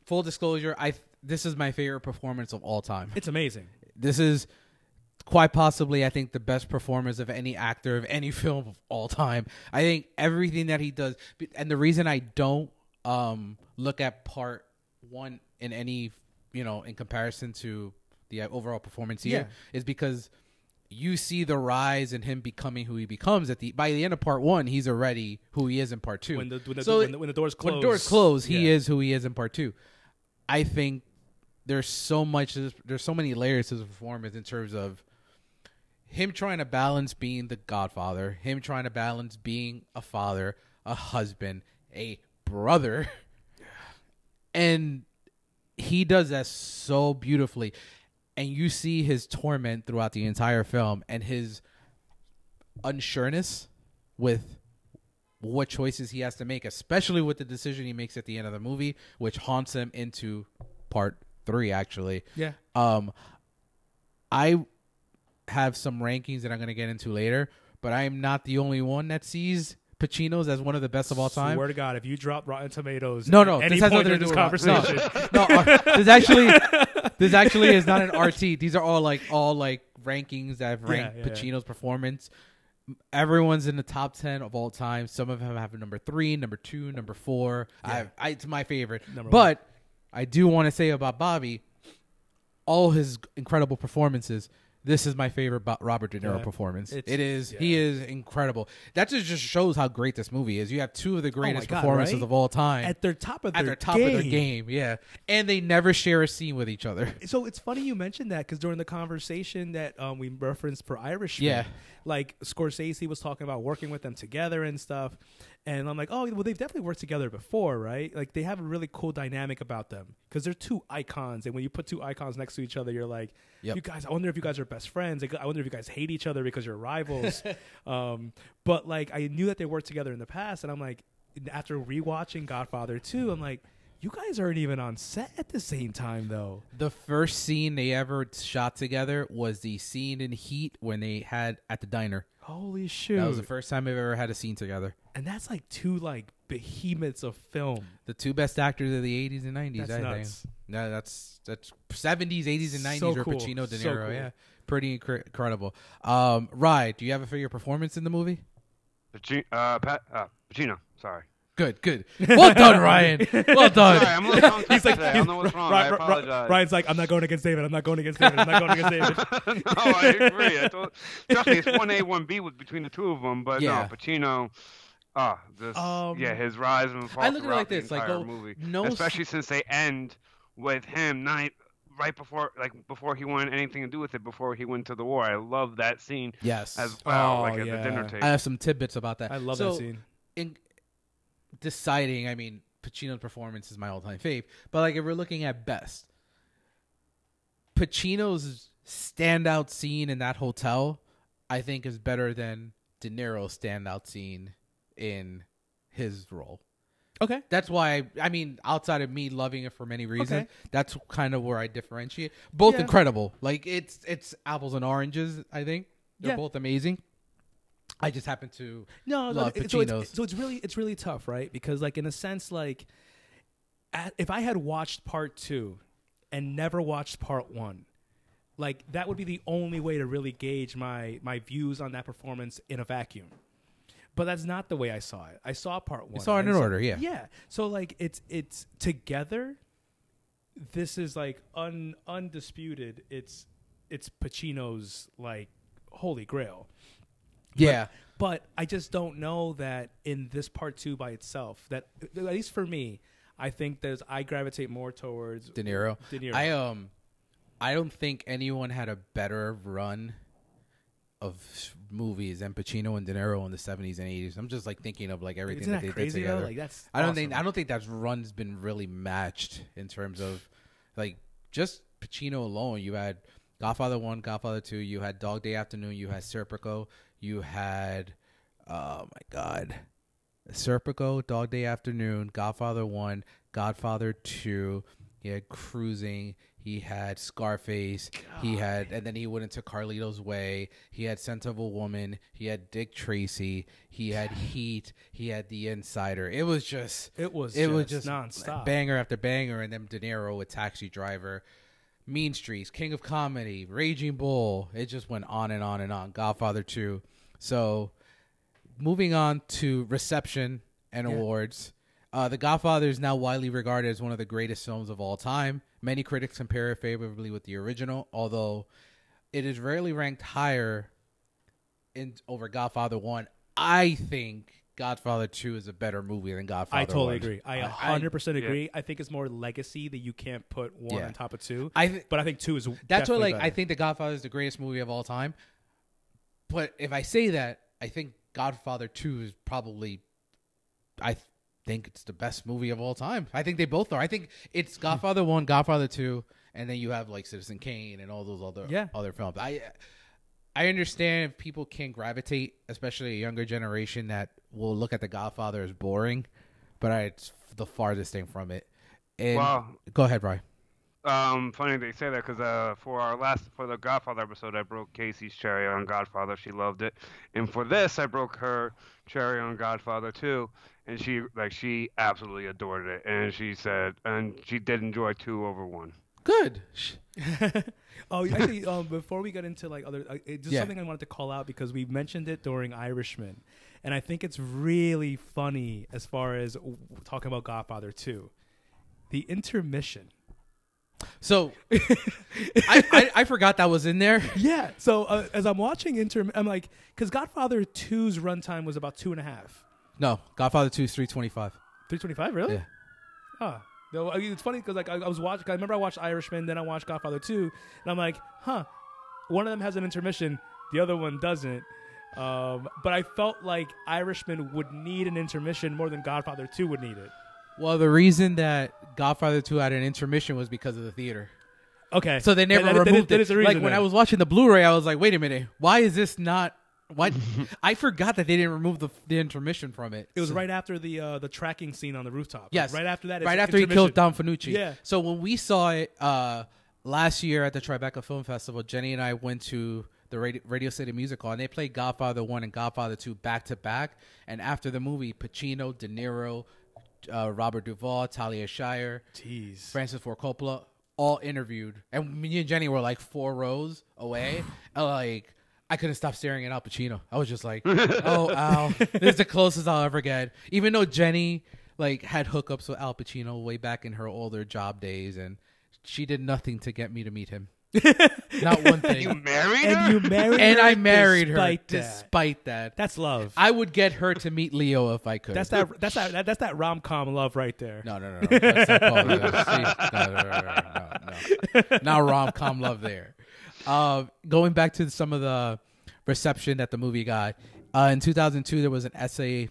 Full disclosure, I this is my favorite performance of all time. It's amazing. This is quite possibly I think the best performance of any actor of any film of all time. I think everything that he does and the reason I don't um look at part 1 in any, you know, in comparison to the overall performance here is because you see the rise in him becoming who he becomes at the by the end of part one. He's already who he is in part two. When the when the, So when, the, when the doors close, when doors close, he Yeah. is who he is in part two. I think there's so much, there's so many layers to his performance in terms of him trying to balance being the Godfather, him trying to balance being a father, a husband, a brother, and he does that so beautifully. And you see his torment throughout the entire film, and his unsureness with what choices he has to make, especially with the decision he makes at the end of the movie, which haunts him into part three. Actually, Yeah. um, I have some rankings that I'm going to get into later, but I am not the only one that sees Pacino's as one of the best of all time. Swear to God, if you drop Rotten Tomatoes, No, no, this has nothing to do this with conversation, No, no this actually, this actually is not an RT. These are all like all like rankings that have ranked Yeah, yeah, yeah. Pacino's performance. Everyone's in the top ten of all time. Some of them have a number three, number two, number four. I, I, it's my favorite. Number but I do want to say about Bobby, all his incredible performances. This is my favorite Robert De Niro Yeah. performance. It's- It is. He is incredible. That just just shows how great this movie is. You have two of the greatest Oh God, performances right? of all time at their top of at their, their top game. of their game. Yeah, and they never share a scene with each other. So it's funny you mentioned that because during the conversation that um, we referenced for Irishman, Yeah. like Scorsese was talking about working with them together and stuff, and I'm like, oh, well, they've definitely worked together before, right? Like they have a really cool dynamic about them because they're two icons, and when you put two icons next to each other, you're like, Yep. you guys. I wonder if you guys are best friends. Like, I wonder if you guys hate each other because you're rivals. um, but like, I knew that they worked together in the past, and I'm like, after rewatching Godfather 2, I'm like. You guys aren't even on set at the same time, though. The first scene they ever shot together was the scene in Heat when they had at the diner. Holy shoot! That was the first time I've ever had a scene together. and that's like two like behemoths of film. The two best actors of the '80s and '90s. That's I nuts. think. No, that's that's '70s, '80s, and '90s So were cool. Pacino, De So cool. Yeah, pretty incre- incredible. Um, Rye, do you have a favorite performance in the movie? Paci- uh, Pat, uh, Pacino. Sorry. Good, good. Well done, Ryan. Well done. Sorry, I'm a little tongue He's like, today. I he's- don't know what's wrong. I Ryan- Ryan- apologize. Ryan's like, I'm not going against David. I'm not going against David. I'm not going against David. no, I agree. I told, trust me, it's one A, one B with between the two of them. But Yeah. no, Pacino. Ah, this Um, yeah, his rise and fall I look at it throughout like the this, like, entire oh, movie, no s- especially since they end with him night right before, like before he wanted anything to do with it, before he went to the war. I love that scene Yes. as well, Oh, like at yeah. the dinner table. I have some tidbits about that. I love so, that scene. in deciding, I mean, Pacino's performance is my all-time fave, but like if we're looking at best, Pacino's standout scene in that hotel, I think, is better than De Niro's standout scene in his role. Okay. That's why I mean, outside of me loving it for many reasons, Okay. that's kind of where I differentiate. Both Yeah. incredible. Like it's it's apples and oranges. I think they're Yeah. both amazing. I just happen to No, no, love it- so it's, so it's really it's really tough, right? Because like in a sense, like at, if I had watched part two and never watched part one, like that would be the only way to really gauge my my views on that performance in a vacuum. But that's not the way I saw it. I saw part one. saw it in so- order, yeah. Yeah. So like it's it's together. This is like un undisputed. It's it's Pacino's like holy grail. Yeah. But I just don't know that in this part two by itself, that at least for me, I think there's I gravitate more towards De Niro. De Niro. I um, I don't think anyone had a better run of movies than Pacino and De Niro in the seventies and eighties. I'm just like thinking of like everything Isn't that, that they crazy did though? together. Like that's I don't awesome. think I don't think that run's been really matched in terms of like just Pacino alone. You had Godfather One, Godfather Two. You had Dog Day Afternoon. You had Serpico. You had oh my god, Serpico, Dog Day Afternoon, Godfather One, Godfather Two. He had Cruising. He had Scarface. He had, and then he went into Carlito's Way. He had Scent of a Woman. He had Dick Tracy. He had Heat. He had The Insider. It was just, it was it just was just nonstop. banger after banger, and then De Niro with Taxi Driver, Mean Streets, King of Comedy, Raging Bull. It just went on and on and on. Godfather Two. So, moving on to reception and Yeah. awards. Uh, the Godfather is now widely regarded as one of the greatest films of all time. Many critics compare it favorably with the original, although it is rarely ranked higher in over Godfather One. I think Godfather Two is a better movie than Godfather. I totally 1. agree. I 100 percent yeah. agree. I think it's more legacy that you can't put one Yeah. on top of two. I th- but I think two is that's what like I think The Godfather is the greatest movie of all time. But if I say that, I think Godfather Two is probably, I th- think it's the best movie of all time. I think they both are. I think it's Godfather One, Godfather Two, and then you have like Citizen Kane and all those other Yeah. other films. I I understand if people can gravitate, especially a younger generation that will look at The Godfather as boring, but I, it's the farthest thing from it. And Well, go ahead, Brian. Um, funny they say that because uh, for our last for the Godfather episode, I broke Casey's cherry on Godfather. She loved it, and for this, I broke her cherry on Godfather too, and she like she absolutely adored it, and she said, and she did enjoy two over one. Good. oh, actually, um, before we get into like other, uh, it- just Yeah. something I wanted to call out because we mentioned it during Irishman, and I think it's really funny as far as w- talking about Godfather Two, the intermission. So I, I I forgot that was in there. Yeah. So uh, as I'm watching inter, I'm like, because Godfather 2's runtime was about two and a half. No, Godfather Two is three twenty five. 325, really? Yeah. Ah. I mean, it's funny because like I, I was watching. I remember I watched Irishman, then I watched Godfather 2, and I'm like, huh, one of them has an intermission, the other one doesn't. Um, but I felt like Irishman would need an intermission more than Godfather 2 would need it. Well, the reason that Godfather Two had an intermission was because of the theater. Okay, So they never That- that- removed that it. is the reason like when. I was watching the Blu-ray, I was like, "Wait a minute, why is this not?" Why I forgot that they didn't remove the the intermission from it. It was right after the uh, the tracking scene on the rooftop. Yes, right after that. it's right after he killed intermission. Don Fanucci. Yeah. So when we saw it uh, last year at the Tribeca Film Festival, Jenny and I went to the Radio, Radio City Music Hall, and they played Godfather One and Godfather Two back to back. And after the movie, Pacino, De Niro, uh, Robert Duvall, Talia Shire, Jeez. Francis Ford Coppola, all interviewed, and me and Jenny were like four rows away. and like I couldn't stop staring at Al Pacino. I was just like, "Oh, Al, this is the closest I'll ever get." Even though Jenny like had hookups with Al Pacino way back in her older job days, and she did nothing to get me to meet him. Not one thing. You thing. married and her? you married and her I married her despite that. despite that. That's love. I would get her to meet Leo if I could. that's that. That's that. That's that rom com love right there. No, no, no, no. Let's not call it that. See? No, no, no, no, no, no. Not rom com love there. Uh, going back to some of the reception that the movie got. Uh, in 2002, there was an essay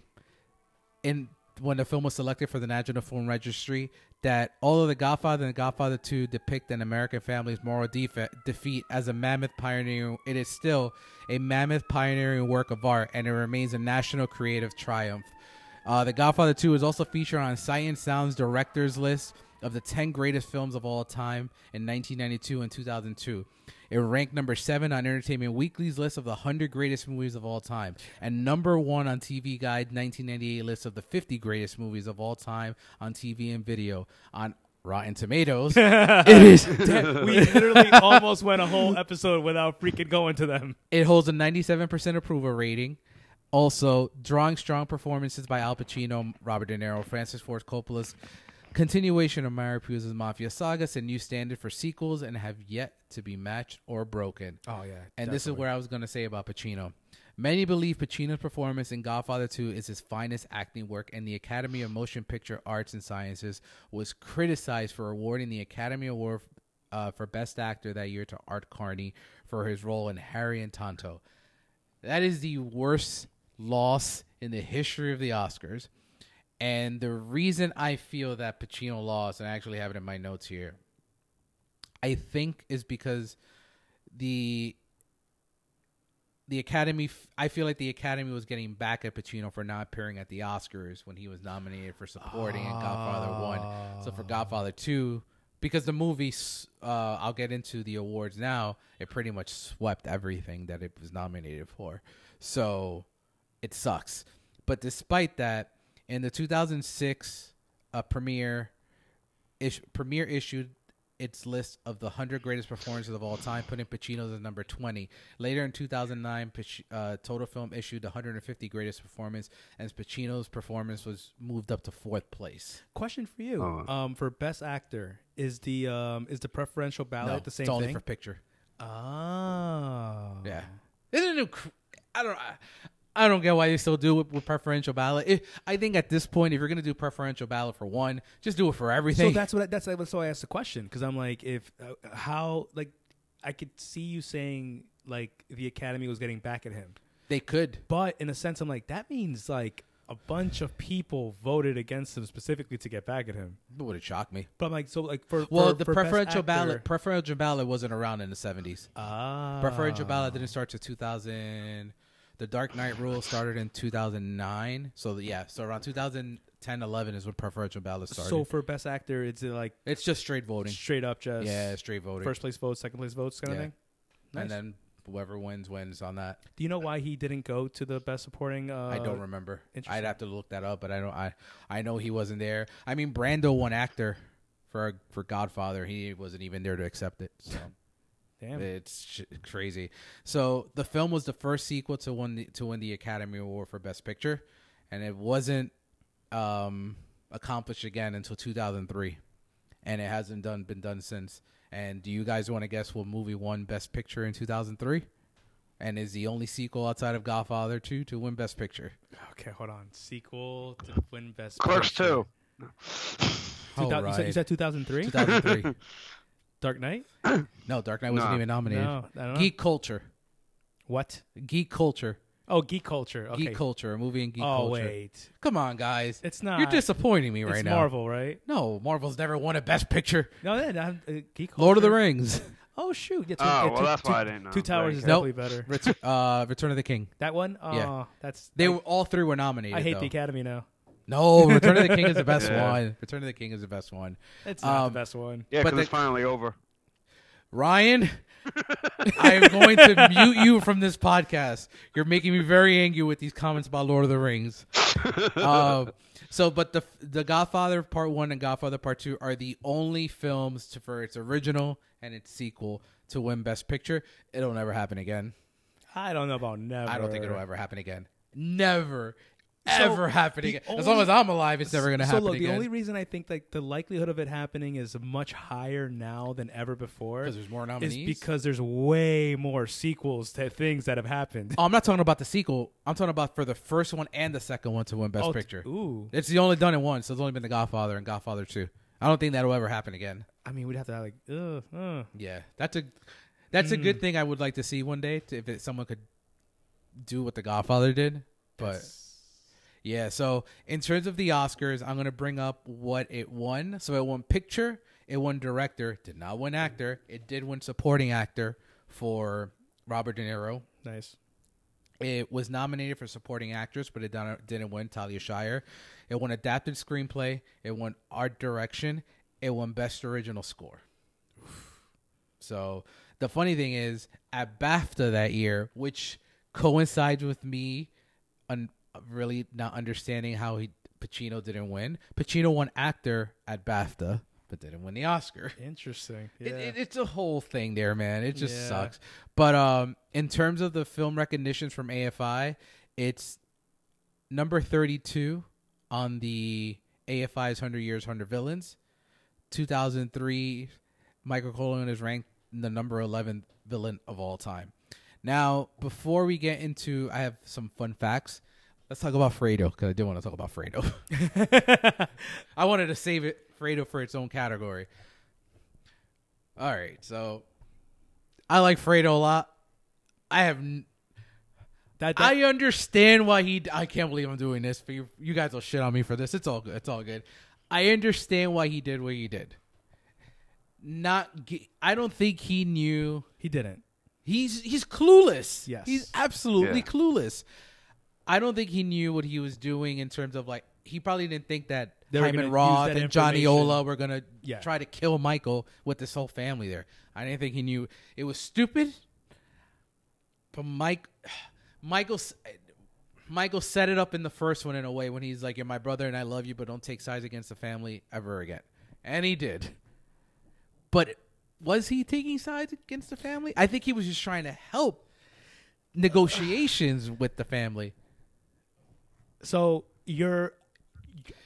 in when the film was selected for the National Film Registry that although The Godfather and The Godfather 2 depict an American family's moral defe- defeat as a mammoth pioneering, it is still a mammoth pioneering work of art and it remains a national creative triumph. Uh, the Godfather 2 is also featured on Sight and Sound's director's list of the 10 greatest films of all time in 1992 and 2002. It ranked number 7 on Entertainment Weekly's list of the 100 greatest movies of all time and number 1 on TV Guide 1998 list of the 50 greatest movies of all time on TV and video. On Rotten Tomatoes, it is we literally almost went a whole episode without freaking going to them. It holds a 97% approval rating. Also, drawing strong performances by Al Pacino, Robert De Niro, Francis Ford Coppola's continuation of Mario Puzo's Mafia saga set a new standard for sequels and have yet to be matched or broken. Oh yeah, And this is where I was going to say about Pacino. Many believe Pacino's performance in Godfather 2 is his finest acting work, and the Academy of Motion Picture Arts and Sciences was criticized for awarding the Academy Award uh, for Best Actor that year to Art Carney for his role in Harry and Tonto. That is the worst loss in the history of the Oscars. And the reason I feel that Pacino lost, and I actually have it in my notes here, I think is because the the Academy. I feel like the Academy was getting back at Pacino for not appearing at the Oscars when he was nominated for supporting in Godfather One. So for Godfather Two, because the movie, uh, I'll get into the awards now. It pretty much swept everything that it was nominated for. So it sucks. But despite that, in the 2006 uh, premiere, ish, premiere issued its list of the 100 greatest performances of all time, putting Pacino's at number 20. Later in 2009, uh, Total Film issued the 150 greatest performance, and Pacino's performance was moved up to fourth place. Question for you. Oh. Um, for best actor, is the um is the preferential ballot no, the same it's only thing? for picture. oh, Yeah. Isn't it? cr- I don't. I, I don't get why they still do it with preferential ballot. If, I think at this point, if you're gonna do preferential ballot for one, just do it for everything. So that's what I, that's that's why I asked the question because I'm like, if uh, how like I could see you saying like the Academy was getting back at him, they could. but in a sense, I'm like that means like a bunch of people voted against him specifically to get back at him. It would have shocked me. But I'm like, so like for Well, for- the for preferential ballot, preferential ballot wasn't around in the 70s. ah Preferential ballot didn't start to 2000. The Dark Knight rule started in 2009. So yeah, so around 2010, 11 is when preferential ballot started. So for best actor, it's like it's just straight voting. straight up just Yeah, straight voting. first place votes, second place votes kind Yeah. of thing. and then whoever wins wins on that. Do you know why he didn't go to the best supporting? Uh, I don't remember. I'd have to look that up, but I don't. I I know he wasn't there. I mean, Brando won actor for for Godfather. He wasn't even there to accept it. So. Damn. It's sh- crazy. So the film was the first sequel to win the, to win the Academy Award for Best Picture, and it wasn't um, accomplished again until 2003, and it hasn't done been done since. And do you guys want to guess what movie won Best Picture in 2003? And is the only sequel outside of Godfather 2 to win Best Picture? Okay, hold on. Sequel to win best. Clerks Picture. two. Two thou- All you, said, you said 2003. 2003. Dark Knight. no, Dark Knight wasn't No. even nominated. No, I don't know. Geek Culture. What? Geek Culture. Oh, geek culture. Okay. Geek Culture. A movie in Geek oh Culture. wait, Come on, guys. it's not. You're disappointing me right it's now. Marvel, right? No, Marvel's never won a Best Picture. No, yeah, not, uh, geek. Culture. Lord of the Rings, Oh shoot! Yeah, two, Oh, yeah, well, two- that's two- why I didn't know. Two Towers is Nope. definitely better. Return, uh, Return of the King. That one. Oh, Yeah. that's. They I, were all three were nominated. I hate though. the Academy now. No, Return of the King is the best Yeah. one. Return of the King is the best one. It's not Um, the best one. Yeah, But because it's finally over. Ryan, I am going to mute you from this podcast. You're making me very angry with these comments about Lord of the Rings. uh, so, but the the Godfather Part One and Godfather Part Two are the only films to, for its original and its sequel to win Best Picture. It'll never happen again. I don't know about never. I don't think it'll ever happen again. Never, So, ever happen the again. as long as I'm alive, it's never gonna so happen look, again. the only reason I think like the likelihood of it happening is much higher now than ever before because there's more is nominees. because there's way more sequels to things that have happened. oh, I'm not talking about the sequel. I'm talking about for the first one and the second one to win Best Oh, Picture. Ooh, It's the only done it once. So it's only been The Godfather and Godfather Two. I don't think that'll ever happen again. I mean, we'd have to have like, ugh, uh. Yeah, that's a that's a Mm. good thing. I would like to see one day to, if it, someone could do what The Godfather did. But yeah, so in terms of the Oscars, I'm gonna bring up what it won. So it won picture, it won director, did not win actor. It did win supporting actor for Robert De Niro. nice. It was nominated for supporting actress, but it didn't win. Talia Shire. It won adapted screenplay. It won art direction. It won best original score. So the funny thing is, at BAFTA that year, which coincides with me, un- really not understanding how he Pacino didn't win. Pacino won actor at BAFTA, but didn't win the Oscar. Interesting. It, Yeah. it, it's a whole thing there, man. It just Yeah. sucks. But um, in terms of the film recognitions from AFI, it's number 32 on the AFI's 100 Years, 100 Villains. 2003, Michael Corleone is ranked the number 11 villain of all time. Now, before we get into, I have some fun facts. Let's talk about Fredo because I do want to talk about Fredo. I wanted to save it Fredo for its own category. All right, so I like Fredo a lot. I have n- that, that- I understand why he. I can't believe I'm doing this. But you, you guys will shit on me for this. It's all good. It's all good. I understand why he did what he did. Not. ge- I don't think he knew. he didn't. He's he's clueless. Yes. he's absolutely Yeah. clueless. I don't think he knew what he was doing in terms of like. He probably didn't think that They Hyman Roth and Johnny. Ola were gonna Yeah. try to kill Michael with this whole family there. I didn't think he knew. It was stupid. But Mike, Michael, Michael set it up in the first one in a way when he's like, "You're my brother and I love you, but don't take sides against the family ever again," and he did. But was he taking sides against the family? I think he was just trying to help negotiations with the family. So you're,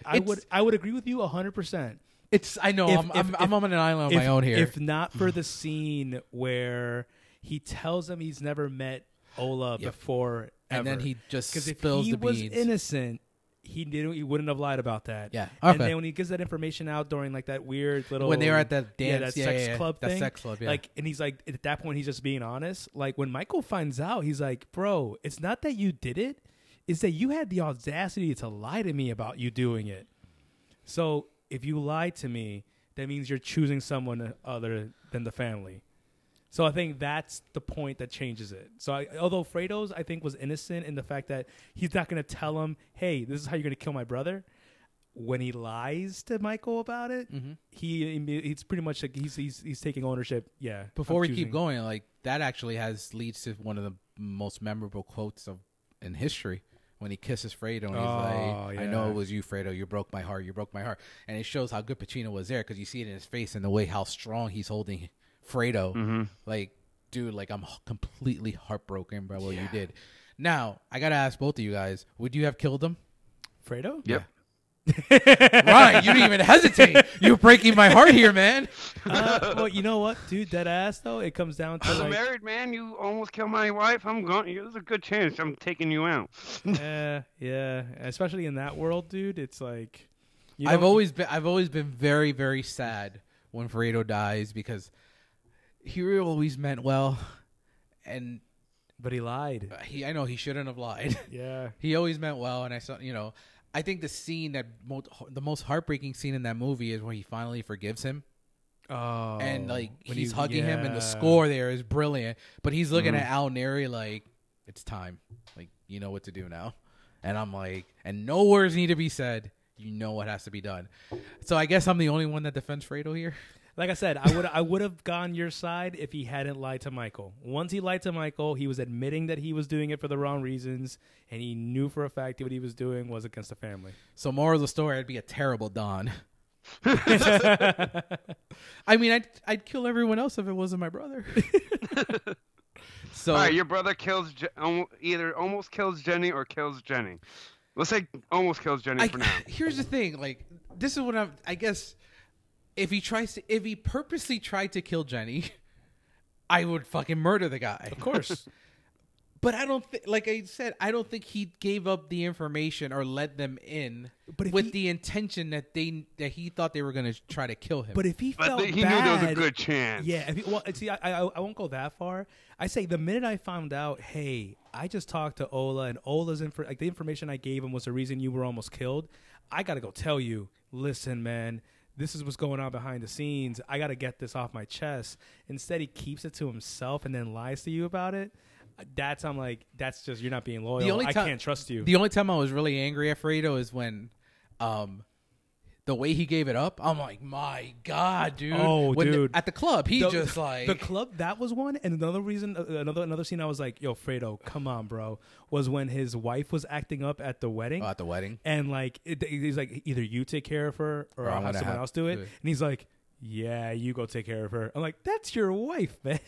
I It's- would, I would agree with you hundred percent. It's I know If- I'm, if- I'm, I'm on an island on if, my own here. If not for the scene where he tells him he's never met Ola Yep. before, and then he just because if he the was beans. innocent, he didn't. He wouldn't have lied about that. Yeah. And Okay. then when he gives that information out during like that weird little when they were at that yeah, dance, that yeah, sex yeah, yeah. club that thing, sex club, yeah. like, and he's like, at that point, he's just being honest. Like when Michael finds out, he's like, "Bro, it's not that you did it; it's that you had the audacity to lie to me about you doing it." So if you lie to me, that means you're choosing someone other than the family. So I think that's the point that changes it. So I, although Fredo's I think was innocent in the fact that he's not going to tell him, "Hey, this is how you're going to kill my brother." When he lies to Michael about it, Mhm. he he's pretty much like he's he's, he's taking ownership. Yeah. Before I'm we choosing- keep going, like that actually has leads to one of the most memorable quotes of in history when he kisses Fredo and he's Oh, like, "I know it was you, Fredo. You broke my heart. You broke my heart." And it shows how good Pacino was there because you see it in his face and the way how strong he's holding Fredo. Mm-hmm. Like, dude, like I'm completely heartbroken by what you did. Now I gotta ask both of you guys: Would you have killed him? Fredo. Yep. Ryan, you didn't even hesitate. You're breaking my heart here, man. Uh, well, you know what, dude? Dead ass though. It comes down to As a like, married man, you almost killed my wife. I'm going. There's a good chance I'm taking you out. yeah, yeah. Especially in that world, dude. It's like you I've always been I've always been very very sad when Fredo dies because he always meant well, and but he lied. he I know he shouldn't have lied. Yeah. he always meant well, and I saw you know I think the scene that mo- the most heartbreaking scene in that movie is when he finally forgives him Oh. and like when he's he- hugging him, and the score there is brilliant. But he's looking Mhm. at Al Neri like it's time, like you know what to do now, and I'm like, and no words need to be said. You know what has to be done. So I guess I'm the only one that defends Fredo here. Like I said, I would I would have gone your side if he hadn't lied to Michael. Once he lied to Michael, he was admitting that he was doing it for the wrong reasons, and he knew for a fact that what he was doing was against the family. So moral of the story, I'd be a terrible Don. I mean, I'd I'd kill everyone else if it wasn't my brother. So All right, your brother kills Je- um, either almost kills Jenny or kills Jenny. Let's say almost kills Jenny I, for now. here's the thing, like this is what I'm. I guess if he tries to, if he purposely tried to kill Jenny, I would fucking murder the guy. Of course. But I don't think, like I said, I don't think he gave up the information or let them in But with he- the intention that they that he thought they were going to try to kill him. but if he But felt th- he bad, knew there was a good chance. Yeah, if he, well, see, I, I I won't go that far. I say the minute I found out, hey, I just talked to Ola, and Ola's info, like the information I gave him was the reason you were almost killed. I gotta go tell you, listen, man, this is what's going on behind the scenes. I gotta get this off my chest. Instead, he keeps it to himself and then lies to you about it. That's I'm like, that's just you're not being loyal. The only I can't trust you. the only time I was really angry at Fredo is when, um, the way he gave it up. I'm like, my god, dude. Oh, When the- dude. at the club, he The- just like the club that was one and another reason uh, another another scene i was like yo fredo come on bro was when his wife was acting up at the wedding Oh, at the wedding. and like it, he's like either you take care of her or, Or I'm i'll have someone have else do it to do it. and he's like yeah you go take care of her i'm like that's your wife man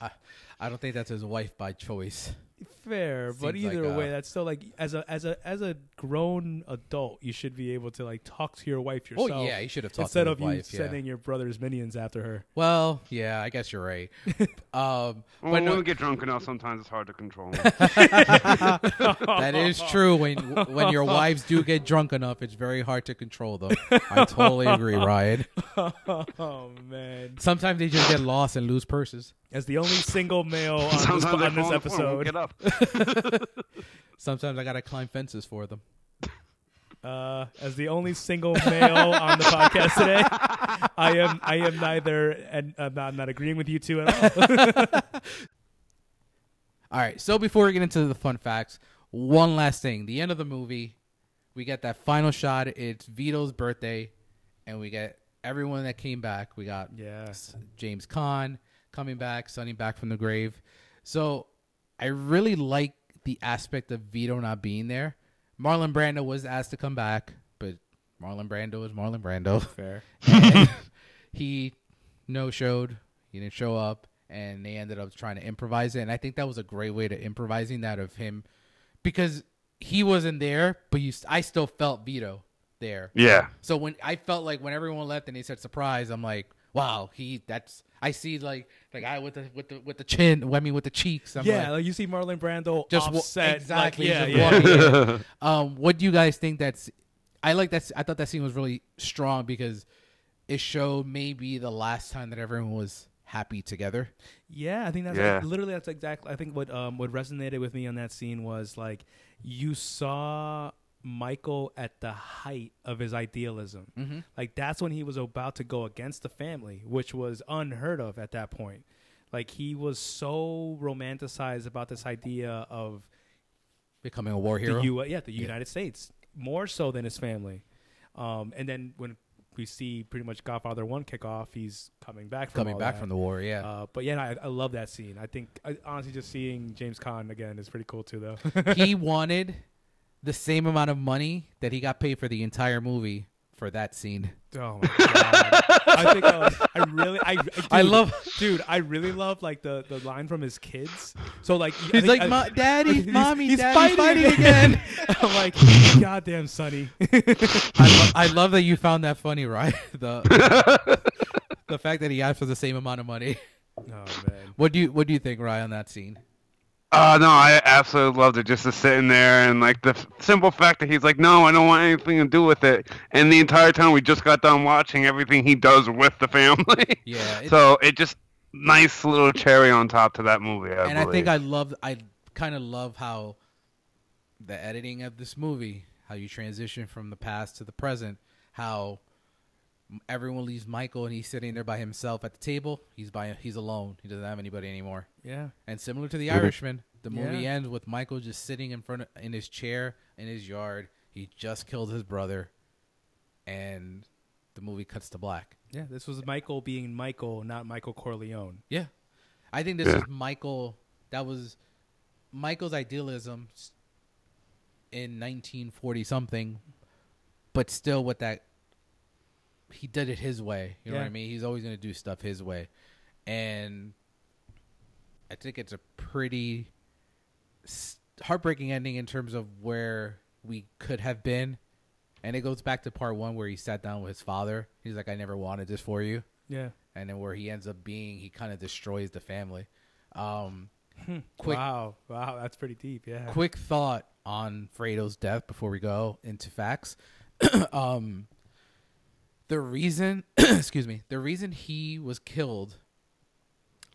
I, I don't think that's his wife by choice. Fair but Seems like, either way uh, that's still like as a as a as a grown adult you should be able to like talk to your wife yourself. Oh yeah, you should have talked to her instead to of you wife. yeah. sending your brother's minions after her Well, yeah, I guess you're right. um, Well, but no, when we get drunk enough, sometimes it's hard to control. that is true. When when your wives do get drunk enough, it's very hard to control them. I totally agree, Ryan. oh man Sometimes they just get lost and lose purses. as the only single male on this, on this fall on the floor and won't episode Up. Sometimes I gotta climb fences for them. uh, as the only single male on the podcast today, I am I am neither and I'm not, I'm not agreeing with you two at all. All right. So before we get into the fun facts, one last thing: the end of the movie, we get that final shot. It's Vito's birthday, and we get everyone that came back. We got yes. James Caan coming back, Sonny back from the grave. So I really like the aspect of Vito not being there. Marlon Brando was asked to come back, but Marlon Brando is Marlon Brando. fair. He no showed. He didn't show up, and they ended up trying to improvise it. And I think that was a great way to improvising that of him, because he wasn't there, but you, I still felt Vito there. Yeah. So when I felt like when everyone left and they said surprise, I'm like, wow, he that's I see like like guy with the with the with the chin, I mean with the cheeks. I'm yeah, like, like you see Marlon Brando just wa- offset, exactly. Like, yeah, just yeah. Um, what do you guys think? That's I like that. I thought that scene was really strong because it showed maybe the last time that everyone was happy together. Yeah, I think that's Yeah. like, literally that's exactly. I think what um what resonated with me on that scene was like you saw Michael at the height of his idealism. Mm-hmm. Like that's when he was about to go against the family, which was unheard of at that point. Like he was so romanticized about this idea of Becoming a war hero. the U. Yeah, the United States more so than his family. Um, and then when we see pretty much Godfather One kick off, he's coming back from coming back that. from the war. Yeah. Uh, but yeah, I, I love that scene. I think I, honestly, just seeing James Caan again is pretty cool too, though. he wanted the same amount of money that he got paid for the entire movie for that scene. oh my god! I think I, was, I really, I, dude, I love- dude. I really love like the the line from his kids. So like I He's like, I- Daddy, he's- mommy, he's daddy, fighting, fighting again. again." I'm like, goddamn, Sonny. I, lo- I love that you found that funny, right? The the fact that he asked for the same amount of money. oh man. What do you What do you think, Ryan, on that scene? Oh no, I absolutely loved it. Just to sit in there and like the f- simple fact that he's like, no, I don't want anything to do with it. And the entire time we just got done watching everything he does with the family. Yeah, it- so it just nice little cherry on top to that movie. I and I think. I love. I kind of love how the editing of this movie, how you transition from the past to the present, how everyone leaves Michael and he's sitting there by himself at the table. He's by he's alone. He doesn't have anybody anymore. Yeah. And similar to The. Irishman, the movie Yeah. ends with Michael just sitting in front of, in his chair in his yard. He just killed his brother, and the movie cuts to black. Yeah. This was Michael being Michael, not Michael Corleone. Yeah, I think this Yeah. is Michael. That was Michael's idealism in 1940 something, but still with that. He did it his way. You know what I mean? He's always gonna do stuff his way, and I think it's a pretty heartbreaking ending in terms of where we could have been, and it goes back to part one where he sat down with his father. He's like, "I never wanted this for you," Yeah. and then where he ends up being, he kind of destroys the family. Um, quick Wow. Wow. That's pretty deep. Yeah. quick thought on Fredo's death before we go into facts. um, the reason, excuse me, the reason he was killed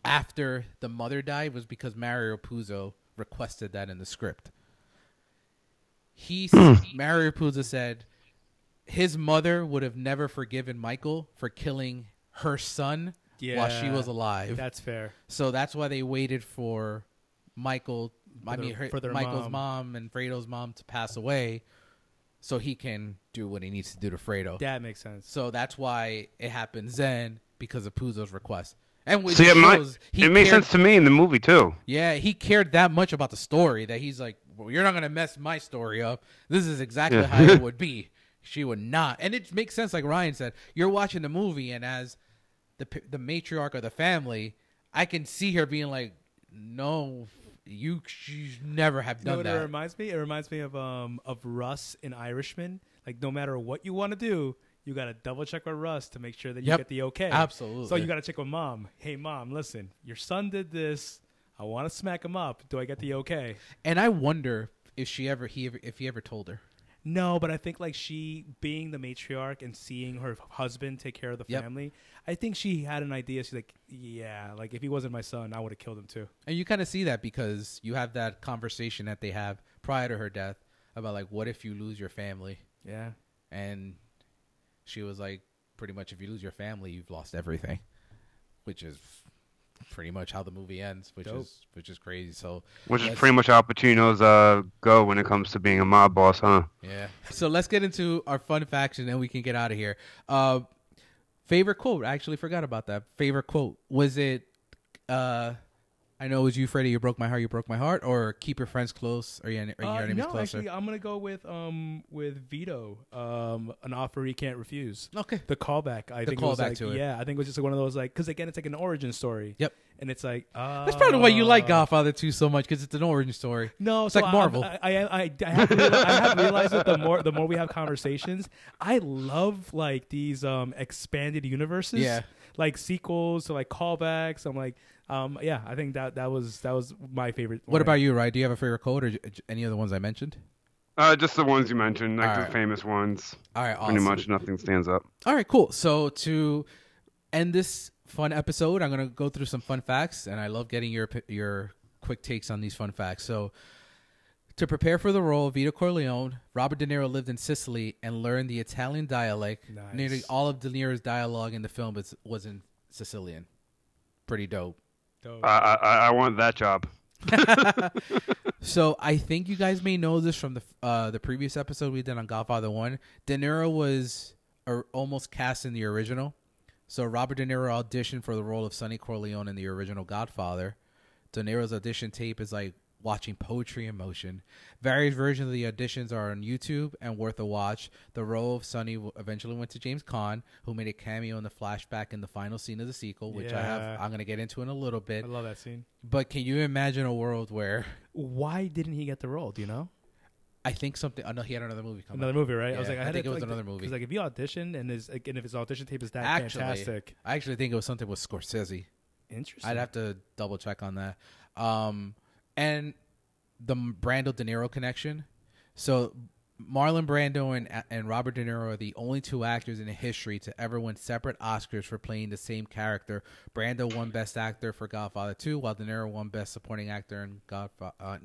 after the mother died was because Mario Puzo requested that in the script. He, hmm. Mario Puzo said his mother would have never forgiven Michael for killing her son while she was alive. That's fair. So that's why they waited for Michael, I For mean, her, for their Michael's mom. mom. and Fredo's mom to pass away, so he can do what he needs to do to Fredo. That makes sense. So that's why it happens then because of Puzo's request. And which See, it, might, shows he it made cared- sense to me in the movie too. Yeah, he cared that much about the story that he's like, well, "You're not gonna mess my story up. This is exactly Yeah. how it would be." She would not, and it makes sense. Like Ryan said, you're watching the movie, and as the the matriarch of the family, I can see her being like, "No, you should never have You know done what it reminds me? It reminds me of um of Russ in Irishman. Like no matter what you want to do, you gotta double check with Russ to make sure that you Yep. get the okay. Absolutely. So you gotta check with mom. Hey mom, listen, your son did this. I want to smack him up. Do I get the okay? and I wonder if she ever he ever if he ever told her. No, but I think like she being the matriarch and seeing her husband take care of the Yep. family, I think she had an idea. She's like, yeah, like if he wasn't my son, I would have killed him too. And you kind of see that because you have that conversation that they have prior to her death about like, what if you lose your family? Yeah. and she was like pretty much if you lose your family you've lost everything which is pretty much how the movie ends which Dope. is which is crazy. So Which is pretty much Al Pacino's uh, go when it comes to being a mob boss, huh? yeah. So let's get into our fun faction, and we can get out of here. Uh favorite quote. I actually forgot about that. Favorite quote. Was it uh I know it was you, Freddie. You broke my heart. You broke my heart. Or keep your friends close. Or your, or your Uh, enemies no, closer. actually, I'm gonna go with um with Vito, um an offer he can't refuse. okay. The callback, I The think it was callback like, to it. yeah, I think it was just like one of those like because again, it's like an origin story. Yep. and it's like uh, That's probably why you like Godfather 2 so much because it's an origin story. No, It's so like Marvel. I, I, I, I, have realized, I have realized that the more the more we have conversations, I love like these um expanded universes. Yeah. like sequels to like callbacks. I'm like, um, yeah, I think that that was that was my favorite. What one. about you, Right? Do you have a favorite quote or j- j- any of the ones I mentioned? Uh, just the ones you mentioned, like the Alright. famous ones. All right, awesome. Pretty much nothing stands up. All right, cool. So to end this fun episode, I'm gonna go through some fun facts, and I love getting your your quick takes on these fun facts. So. To prepare for the role of Vito Corleone, Robert De Niro lived in Sicily and learned the Italian dialect. Nice. Nearly all of De Niro's dialogue in the film was, was in Sicilian. Pretty dope. Dope. I, I, I want that job. So I think you guys may know this from the uh, the previous episode we did on Godfather One. De Niro was uh, almost cast in the original. So Robert De Niro auditioned for the role of Sonny Corleone in the original Godfather. De Niro's audition tape is like watching poetry in motion. Various versions of the auditions are on YouTube and worth a watch. The role of Sonny eventually went to James Caan, who made a cameo in the flashback in the final scene of the sequel, which I have I'm gonna get into in a little bit. I love that scene. But can you imagine a world where Why didn't he get the role? Do you know? I think something. I know he had another movie coming. Another movie, right? I was like, I, I think it was like, another movie. Because like, if he auditioned and his like, and if his audition tape is that Actually, fantastic, I actually think it was something with Scorsese. interesting. I'd have to double check on that. Um, and the Brando De Niro connection. So Marlon Brando and and Robert De Niro are the only two actors in history to ever win separate Oscars for playing the same character. Brando won Best Actor for Godfather 2, while De Niro won Best Supporting Actor in Godfather. Uh,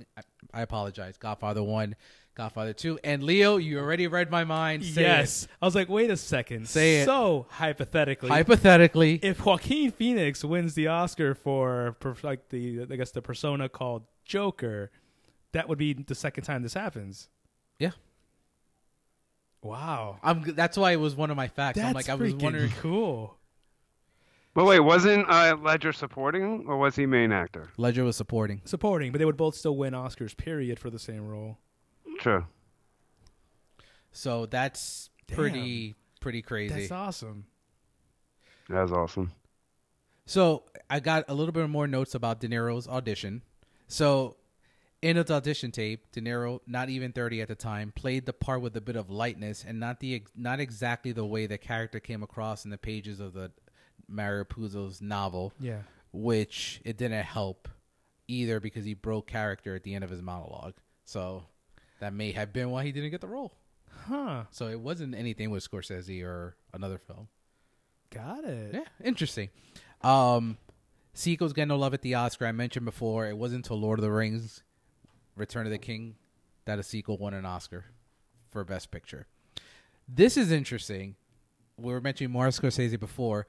I apologize, Godfather 1, Godfather 2. And Leo, you already read my mind. Say it. yes, I was like, wait a second. Say it. So hypothetically, Hypothetically, if Joaquin Phoenix wins the Oscar for, like the I guess the persona called Joker, that would be the second time this happens. Yeah. Wow. I'm. That's why it was one of my facts. That's I'm like, I was freaking wondering. cool. But wait, wasn't uh, Ledger supporting or was he main actor? Ledger was supporting. Supporting, but they would both still win Oscars. Period for the same role. True. So that's pretty pretty crazy. That's awesome. That's awesome. So I got a little bit more notes about De Niro's audition. So in its audition tape, De Niro, not even 30 at the time, played the part with a bit of lightness and not the not exactly the way the character came across in the pages of the Mario Puzo's novel, Yeah. which it didn't help either because he broke character at the end of his monologue. So that may have been why he didn't get the role. Huh. So it wasn't anything with Scorsese or another film. Got it. Yeah, interesting. Um, sequels get no love at the Oscar. I mentioned before, it wasn't until Lord of the Rings, Return of the King, that a sequel won an Oscar for Best Picture. This is interesting. We were mentioning Martin Scorsese before.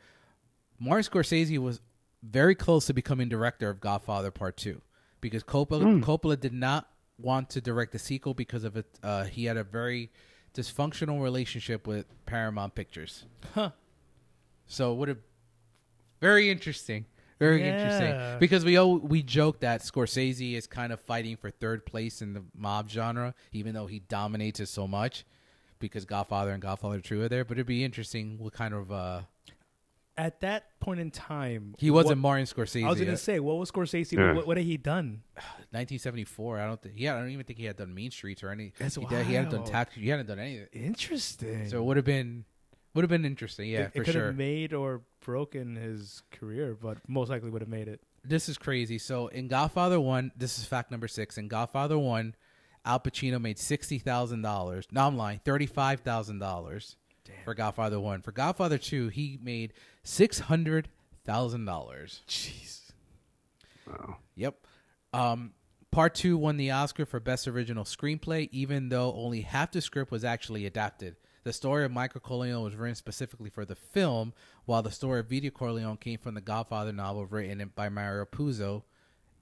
Martin Scorsese was very close to becoming director of Godfather Part Two because Coppola, Coppola did not want to direct the sequel because of it. Uh, he had a very dysfunctional relationship with Paramount Pictures. Huh. So it would have very interesting, very Yeah. interesting because we all, we joke that Scorsese is kind of fighting for third place in the mob genre, even though he dominates it so much. Because Godfather and Godfather Two are there, but it'd be interesting what kind of uh At that point in time, he wasn't what- Martin Scorsese. I was gonna uh, say, what was Scorsese? Yeah. What, what had he done? 1974. I don't think. Yeah, I don't even think he had done Mean Streets or any. That's he, did- he hadn't done wild. tax. He hadn't done anything. Interesting. So it would have been would have been interesting. Yeah, it, for it could sure. have made or broken his career, but most likely would have made it. this is crazy. So in Godfather One, this is fact number six. In Godfather One, Al Pacino made sixty thousand dollars. No, I'm lying, thirty five thousand dollars for Godfather One. For Godfather Two, he made six hundred thousand dollars. Jeez. Wow. Yep. Um, part two won the Oscar for Best Original Screenplay, even though only half the script was actually adapted. The story of Michael Corleone was written specifically for the film, while the story of Vito Corleone came from the Godfather novel written by Mario Puzo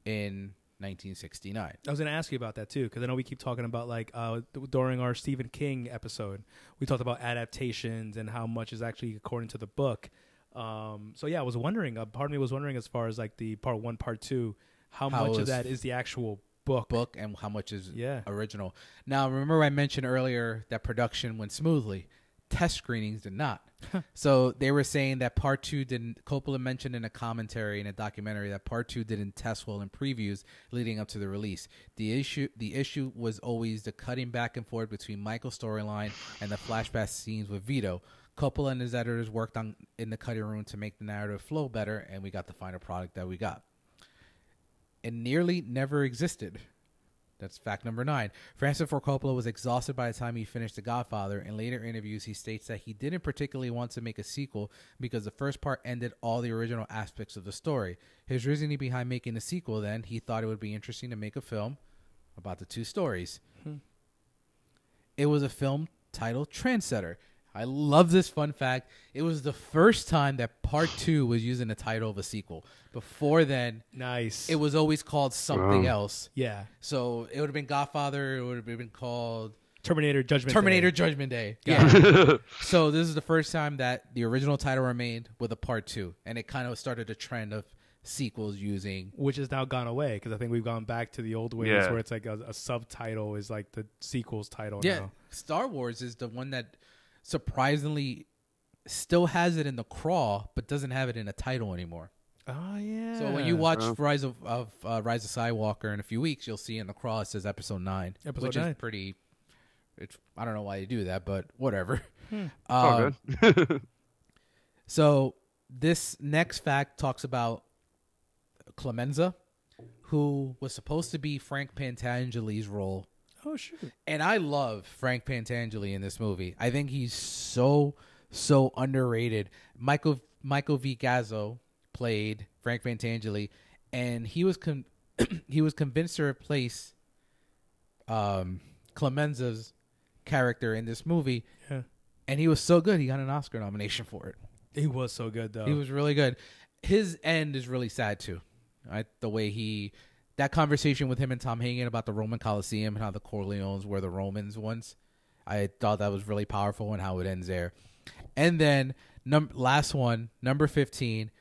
in 1969. I was going to ask you about that too, because I know we keep talking about like uh, during our Stephen King episode, we talked about adaptations and how much is actually according to the book. Um, so yeah, I was wondering. Uh, part of me was wondering as far as like the part one, part two, how, How much of that is the actual book? Book and how much is Yeah. original. Now, remember I mentioned earlier that production went smoothly. Test screenings did not. so they were saying that part two didn't. Coppola mentioned in a commentary in a documentary that part two didn't test well in previews leading up to the release. The issue, the issue was always the cutting back and forth between Michael's storyline and the flashback scenes with Vito. Coppola and his editors worked on in the cutting room to make the narrative flow better, and we got the final product that we got. It nearly never existed. That's fact number nine. Francis Ford Coppola was exhausted by the time he finished The Godfather. In later interviews, he states that he didn't particularly want to make a sequel because the first part ended all the original aspects of the story. His reasoning behind making a sequel, then, he thought it would be interesting to make a film about the two stories. Hmm. It was a film titled Trendsetter. I love this fun fact. It was the first time that part two was using the title of a sequel. Before then, Nice. it was always called something Wow. else. yeah. So it would have been Godfather. It would have been called Terminator Judgment. Terminator Day. Judgment Day. Yeah. so this is the first time that the original title remained with a part two, and it kind of started a trend of sequels using. which has now gone away because I think we've gone back to the old ways Yeah. where it's like a, a subtitle is like the sequel's title Yeah, now. Star Wars is the one that surprisingly still has it in the crawl, but doesn't have it in a title anymore. Oh yeah. So when you watch Oh. Rise of, of uh, Rise of Skywalker in a few weeks, you'll see in the crawl it says Episode Nine, Episode which nine. is pretty. It's I don't know why they do that, but whatever. It's all Um, good. So this next fact talks about Clemenza, who was supposed to be Frank Pantangeli's role, oh shoot. and I love Frank Pantangeli in this movie. I think he's so so underrated. Michael Michael V. Gazzo played Frank Pantangeli, and he was con- he was convinced to replace um, Clemenza's character in this movie, Yeah. and he was so good he got an Oscar nomination for it. He was so good though. He was really good. His end is really sad too. Right? The way he that conversation with him and Tom Hagen about the Roman Coliseum and how the Corleones were the Romans once. I thought that was really powerful and how it ends there. And then num- last one, number 15,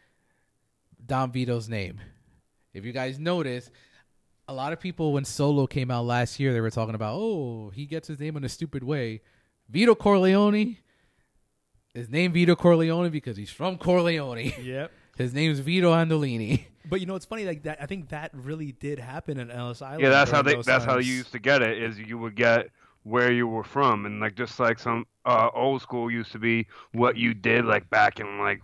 Don Vito's name. If you guys notice, a lot of people when Solo came out last year, they were talking about, "Oh, he gets his name in a stupid way." Vito Corleone his name Vito Corleone because he's from Corleone. Yep. His name's Vito Andolini. But you know, it's funny. Like that, I think that really did happen in Ellis Island. Yeah, that's how they. those That's how you used to get it. Is you would get where you were from, and like just like some uh, old school used to be what you did like back in like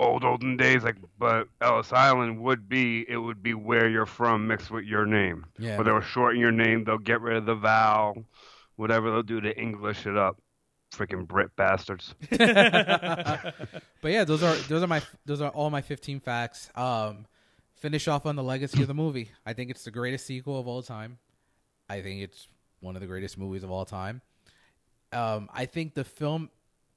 old olden days. Like, but Ellis Island would be it would be where you're from mixed with your name. Yeah. Or they'll shorten your name. They'll get rid of the vowel, whatever they'll do to English it up. Freaking Brit bastards. but yeah, those are those are my those are all my 15 facts. Um, finish off on the legacy of the movie. I think it's the greatest sequel of all time. I think it's one of the greatest movies of all time. Um, I think the film.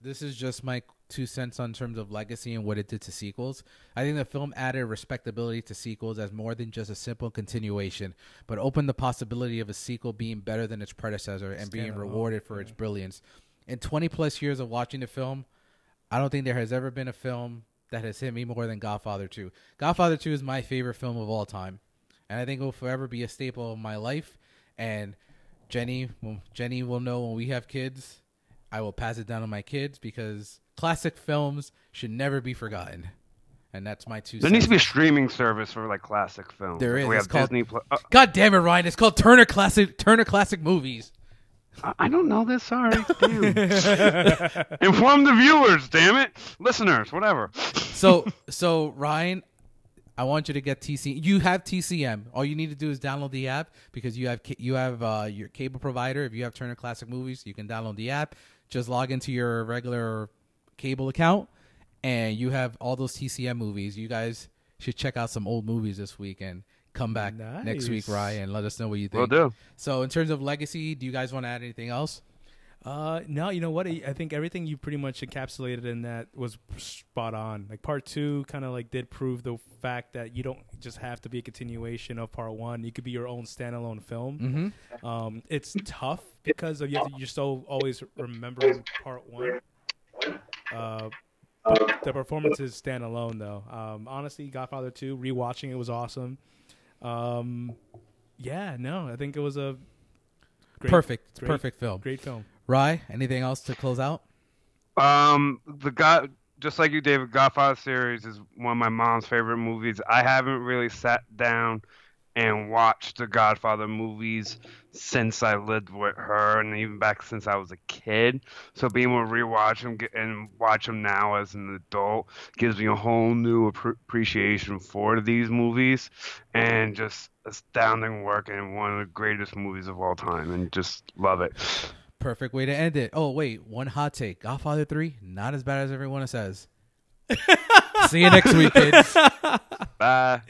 This is just my two cents on terms of legacy and what it did to sequels. I think the film added respectability to sequels as more than just a simple continuation, but opened the possibility of a sequel being better than its predecessor and being Standalone, rewarded for its brilliance. In 20 plus years of watching the film, I don't think there has ever been a film that has hit me more than Godfather 2. Godfather 2 is my favorite film of all time, and I think it will forever be a staple of my life. And Jenny, Jenny will know when we have kids, I will pass it down to my kids because classic films should never be forgotten. And that's my two. There needs to be a streaming service for like classic films. There Like, is. We It's have called- Disney. Plus. Uh, God damn it, Ryan! It's called Turner Classic Turner Classic Movies. I- don't know this. Sorry. Inform the viewers. Damn it, listeners. Whatever. So, so Ryan, I want you to get TC. You have TCM. All you need to do is download the app because you have you have uh, your cable provider. If you have Turner Classic Movies, you can download the app. Just log into your regular cable account, and you have all those TCM movies. You guys should check out some old movies this week and come back next week, Nice. Ryan, and let us know what you Will think. do. So, in terms of legacy, do you guys want to add anything else? Uh, no, you know what? I I think everything you pretty much encapsulated in that was spot on. Like part two, kind of like did prove the fact that you don't just have to be a continuation of part one. You could be your own standalone film. Mm-hmm. Um, it's tough because of you have to, you're so always remembering part one. Uh, but the performances stand alone though. Um, honestly, Godfather two, rewatching it was awesome. Um, yeah, no, I think it was a great, perfect, great- perfect film. great film. Rye, anything else to close out? Um, the God, just like you, David, Godfather series is one of my mom's favorite movies. I haven't really sat down and watched the Godfather movies since I lived with her, and even back since I was a kid. So being able to rewatch them and watch them now as an adult gives me a whole new appreciation for these movies, and just astounding work and one of the greatest movies of all time, and just love it. Perfect way to end it. Oh wait, one hot take. Godfather three, not as bad as everyone says. See you next week, kids. Bye.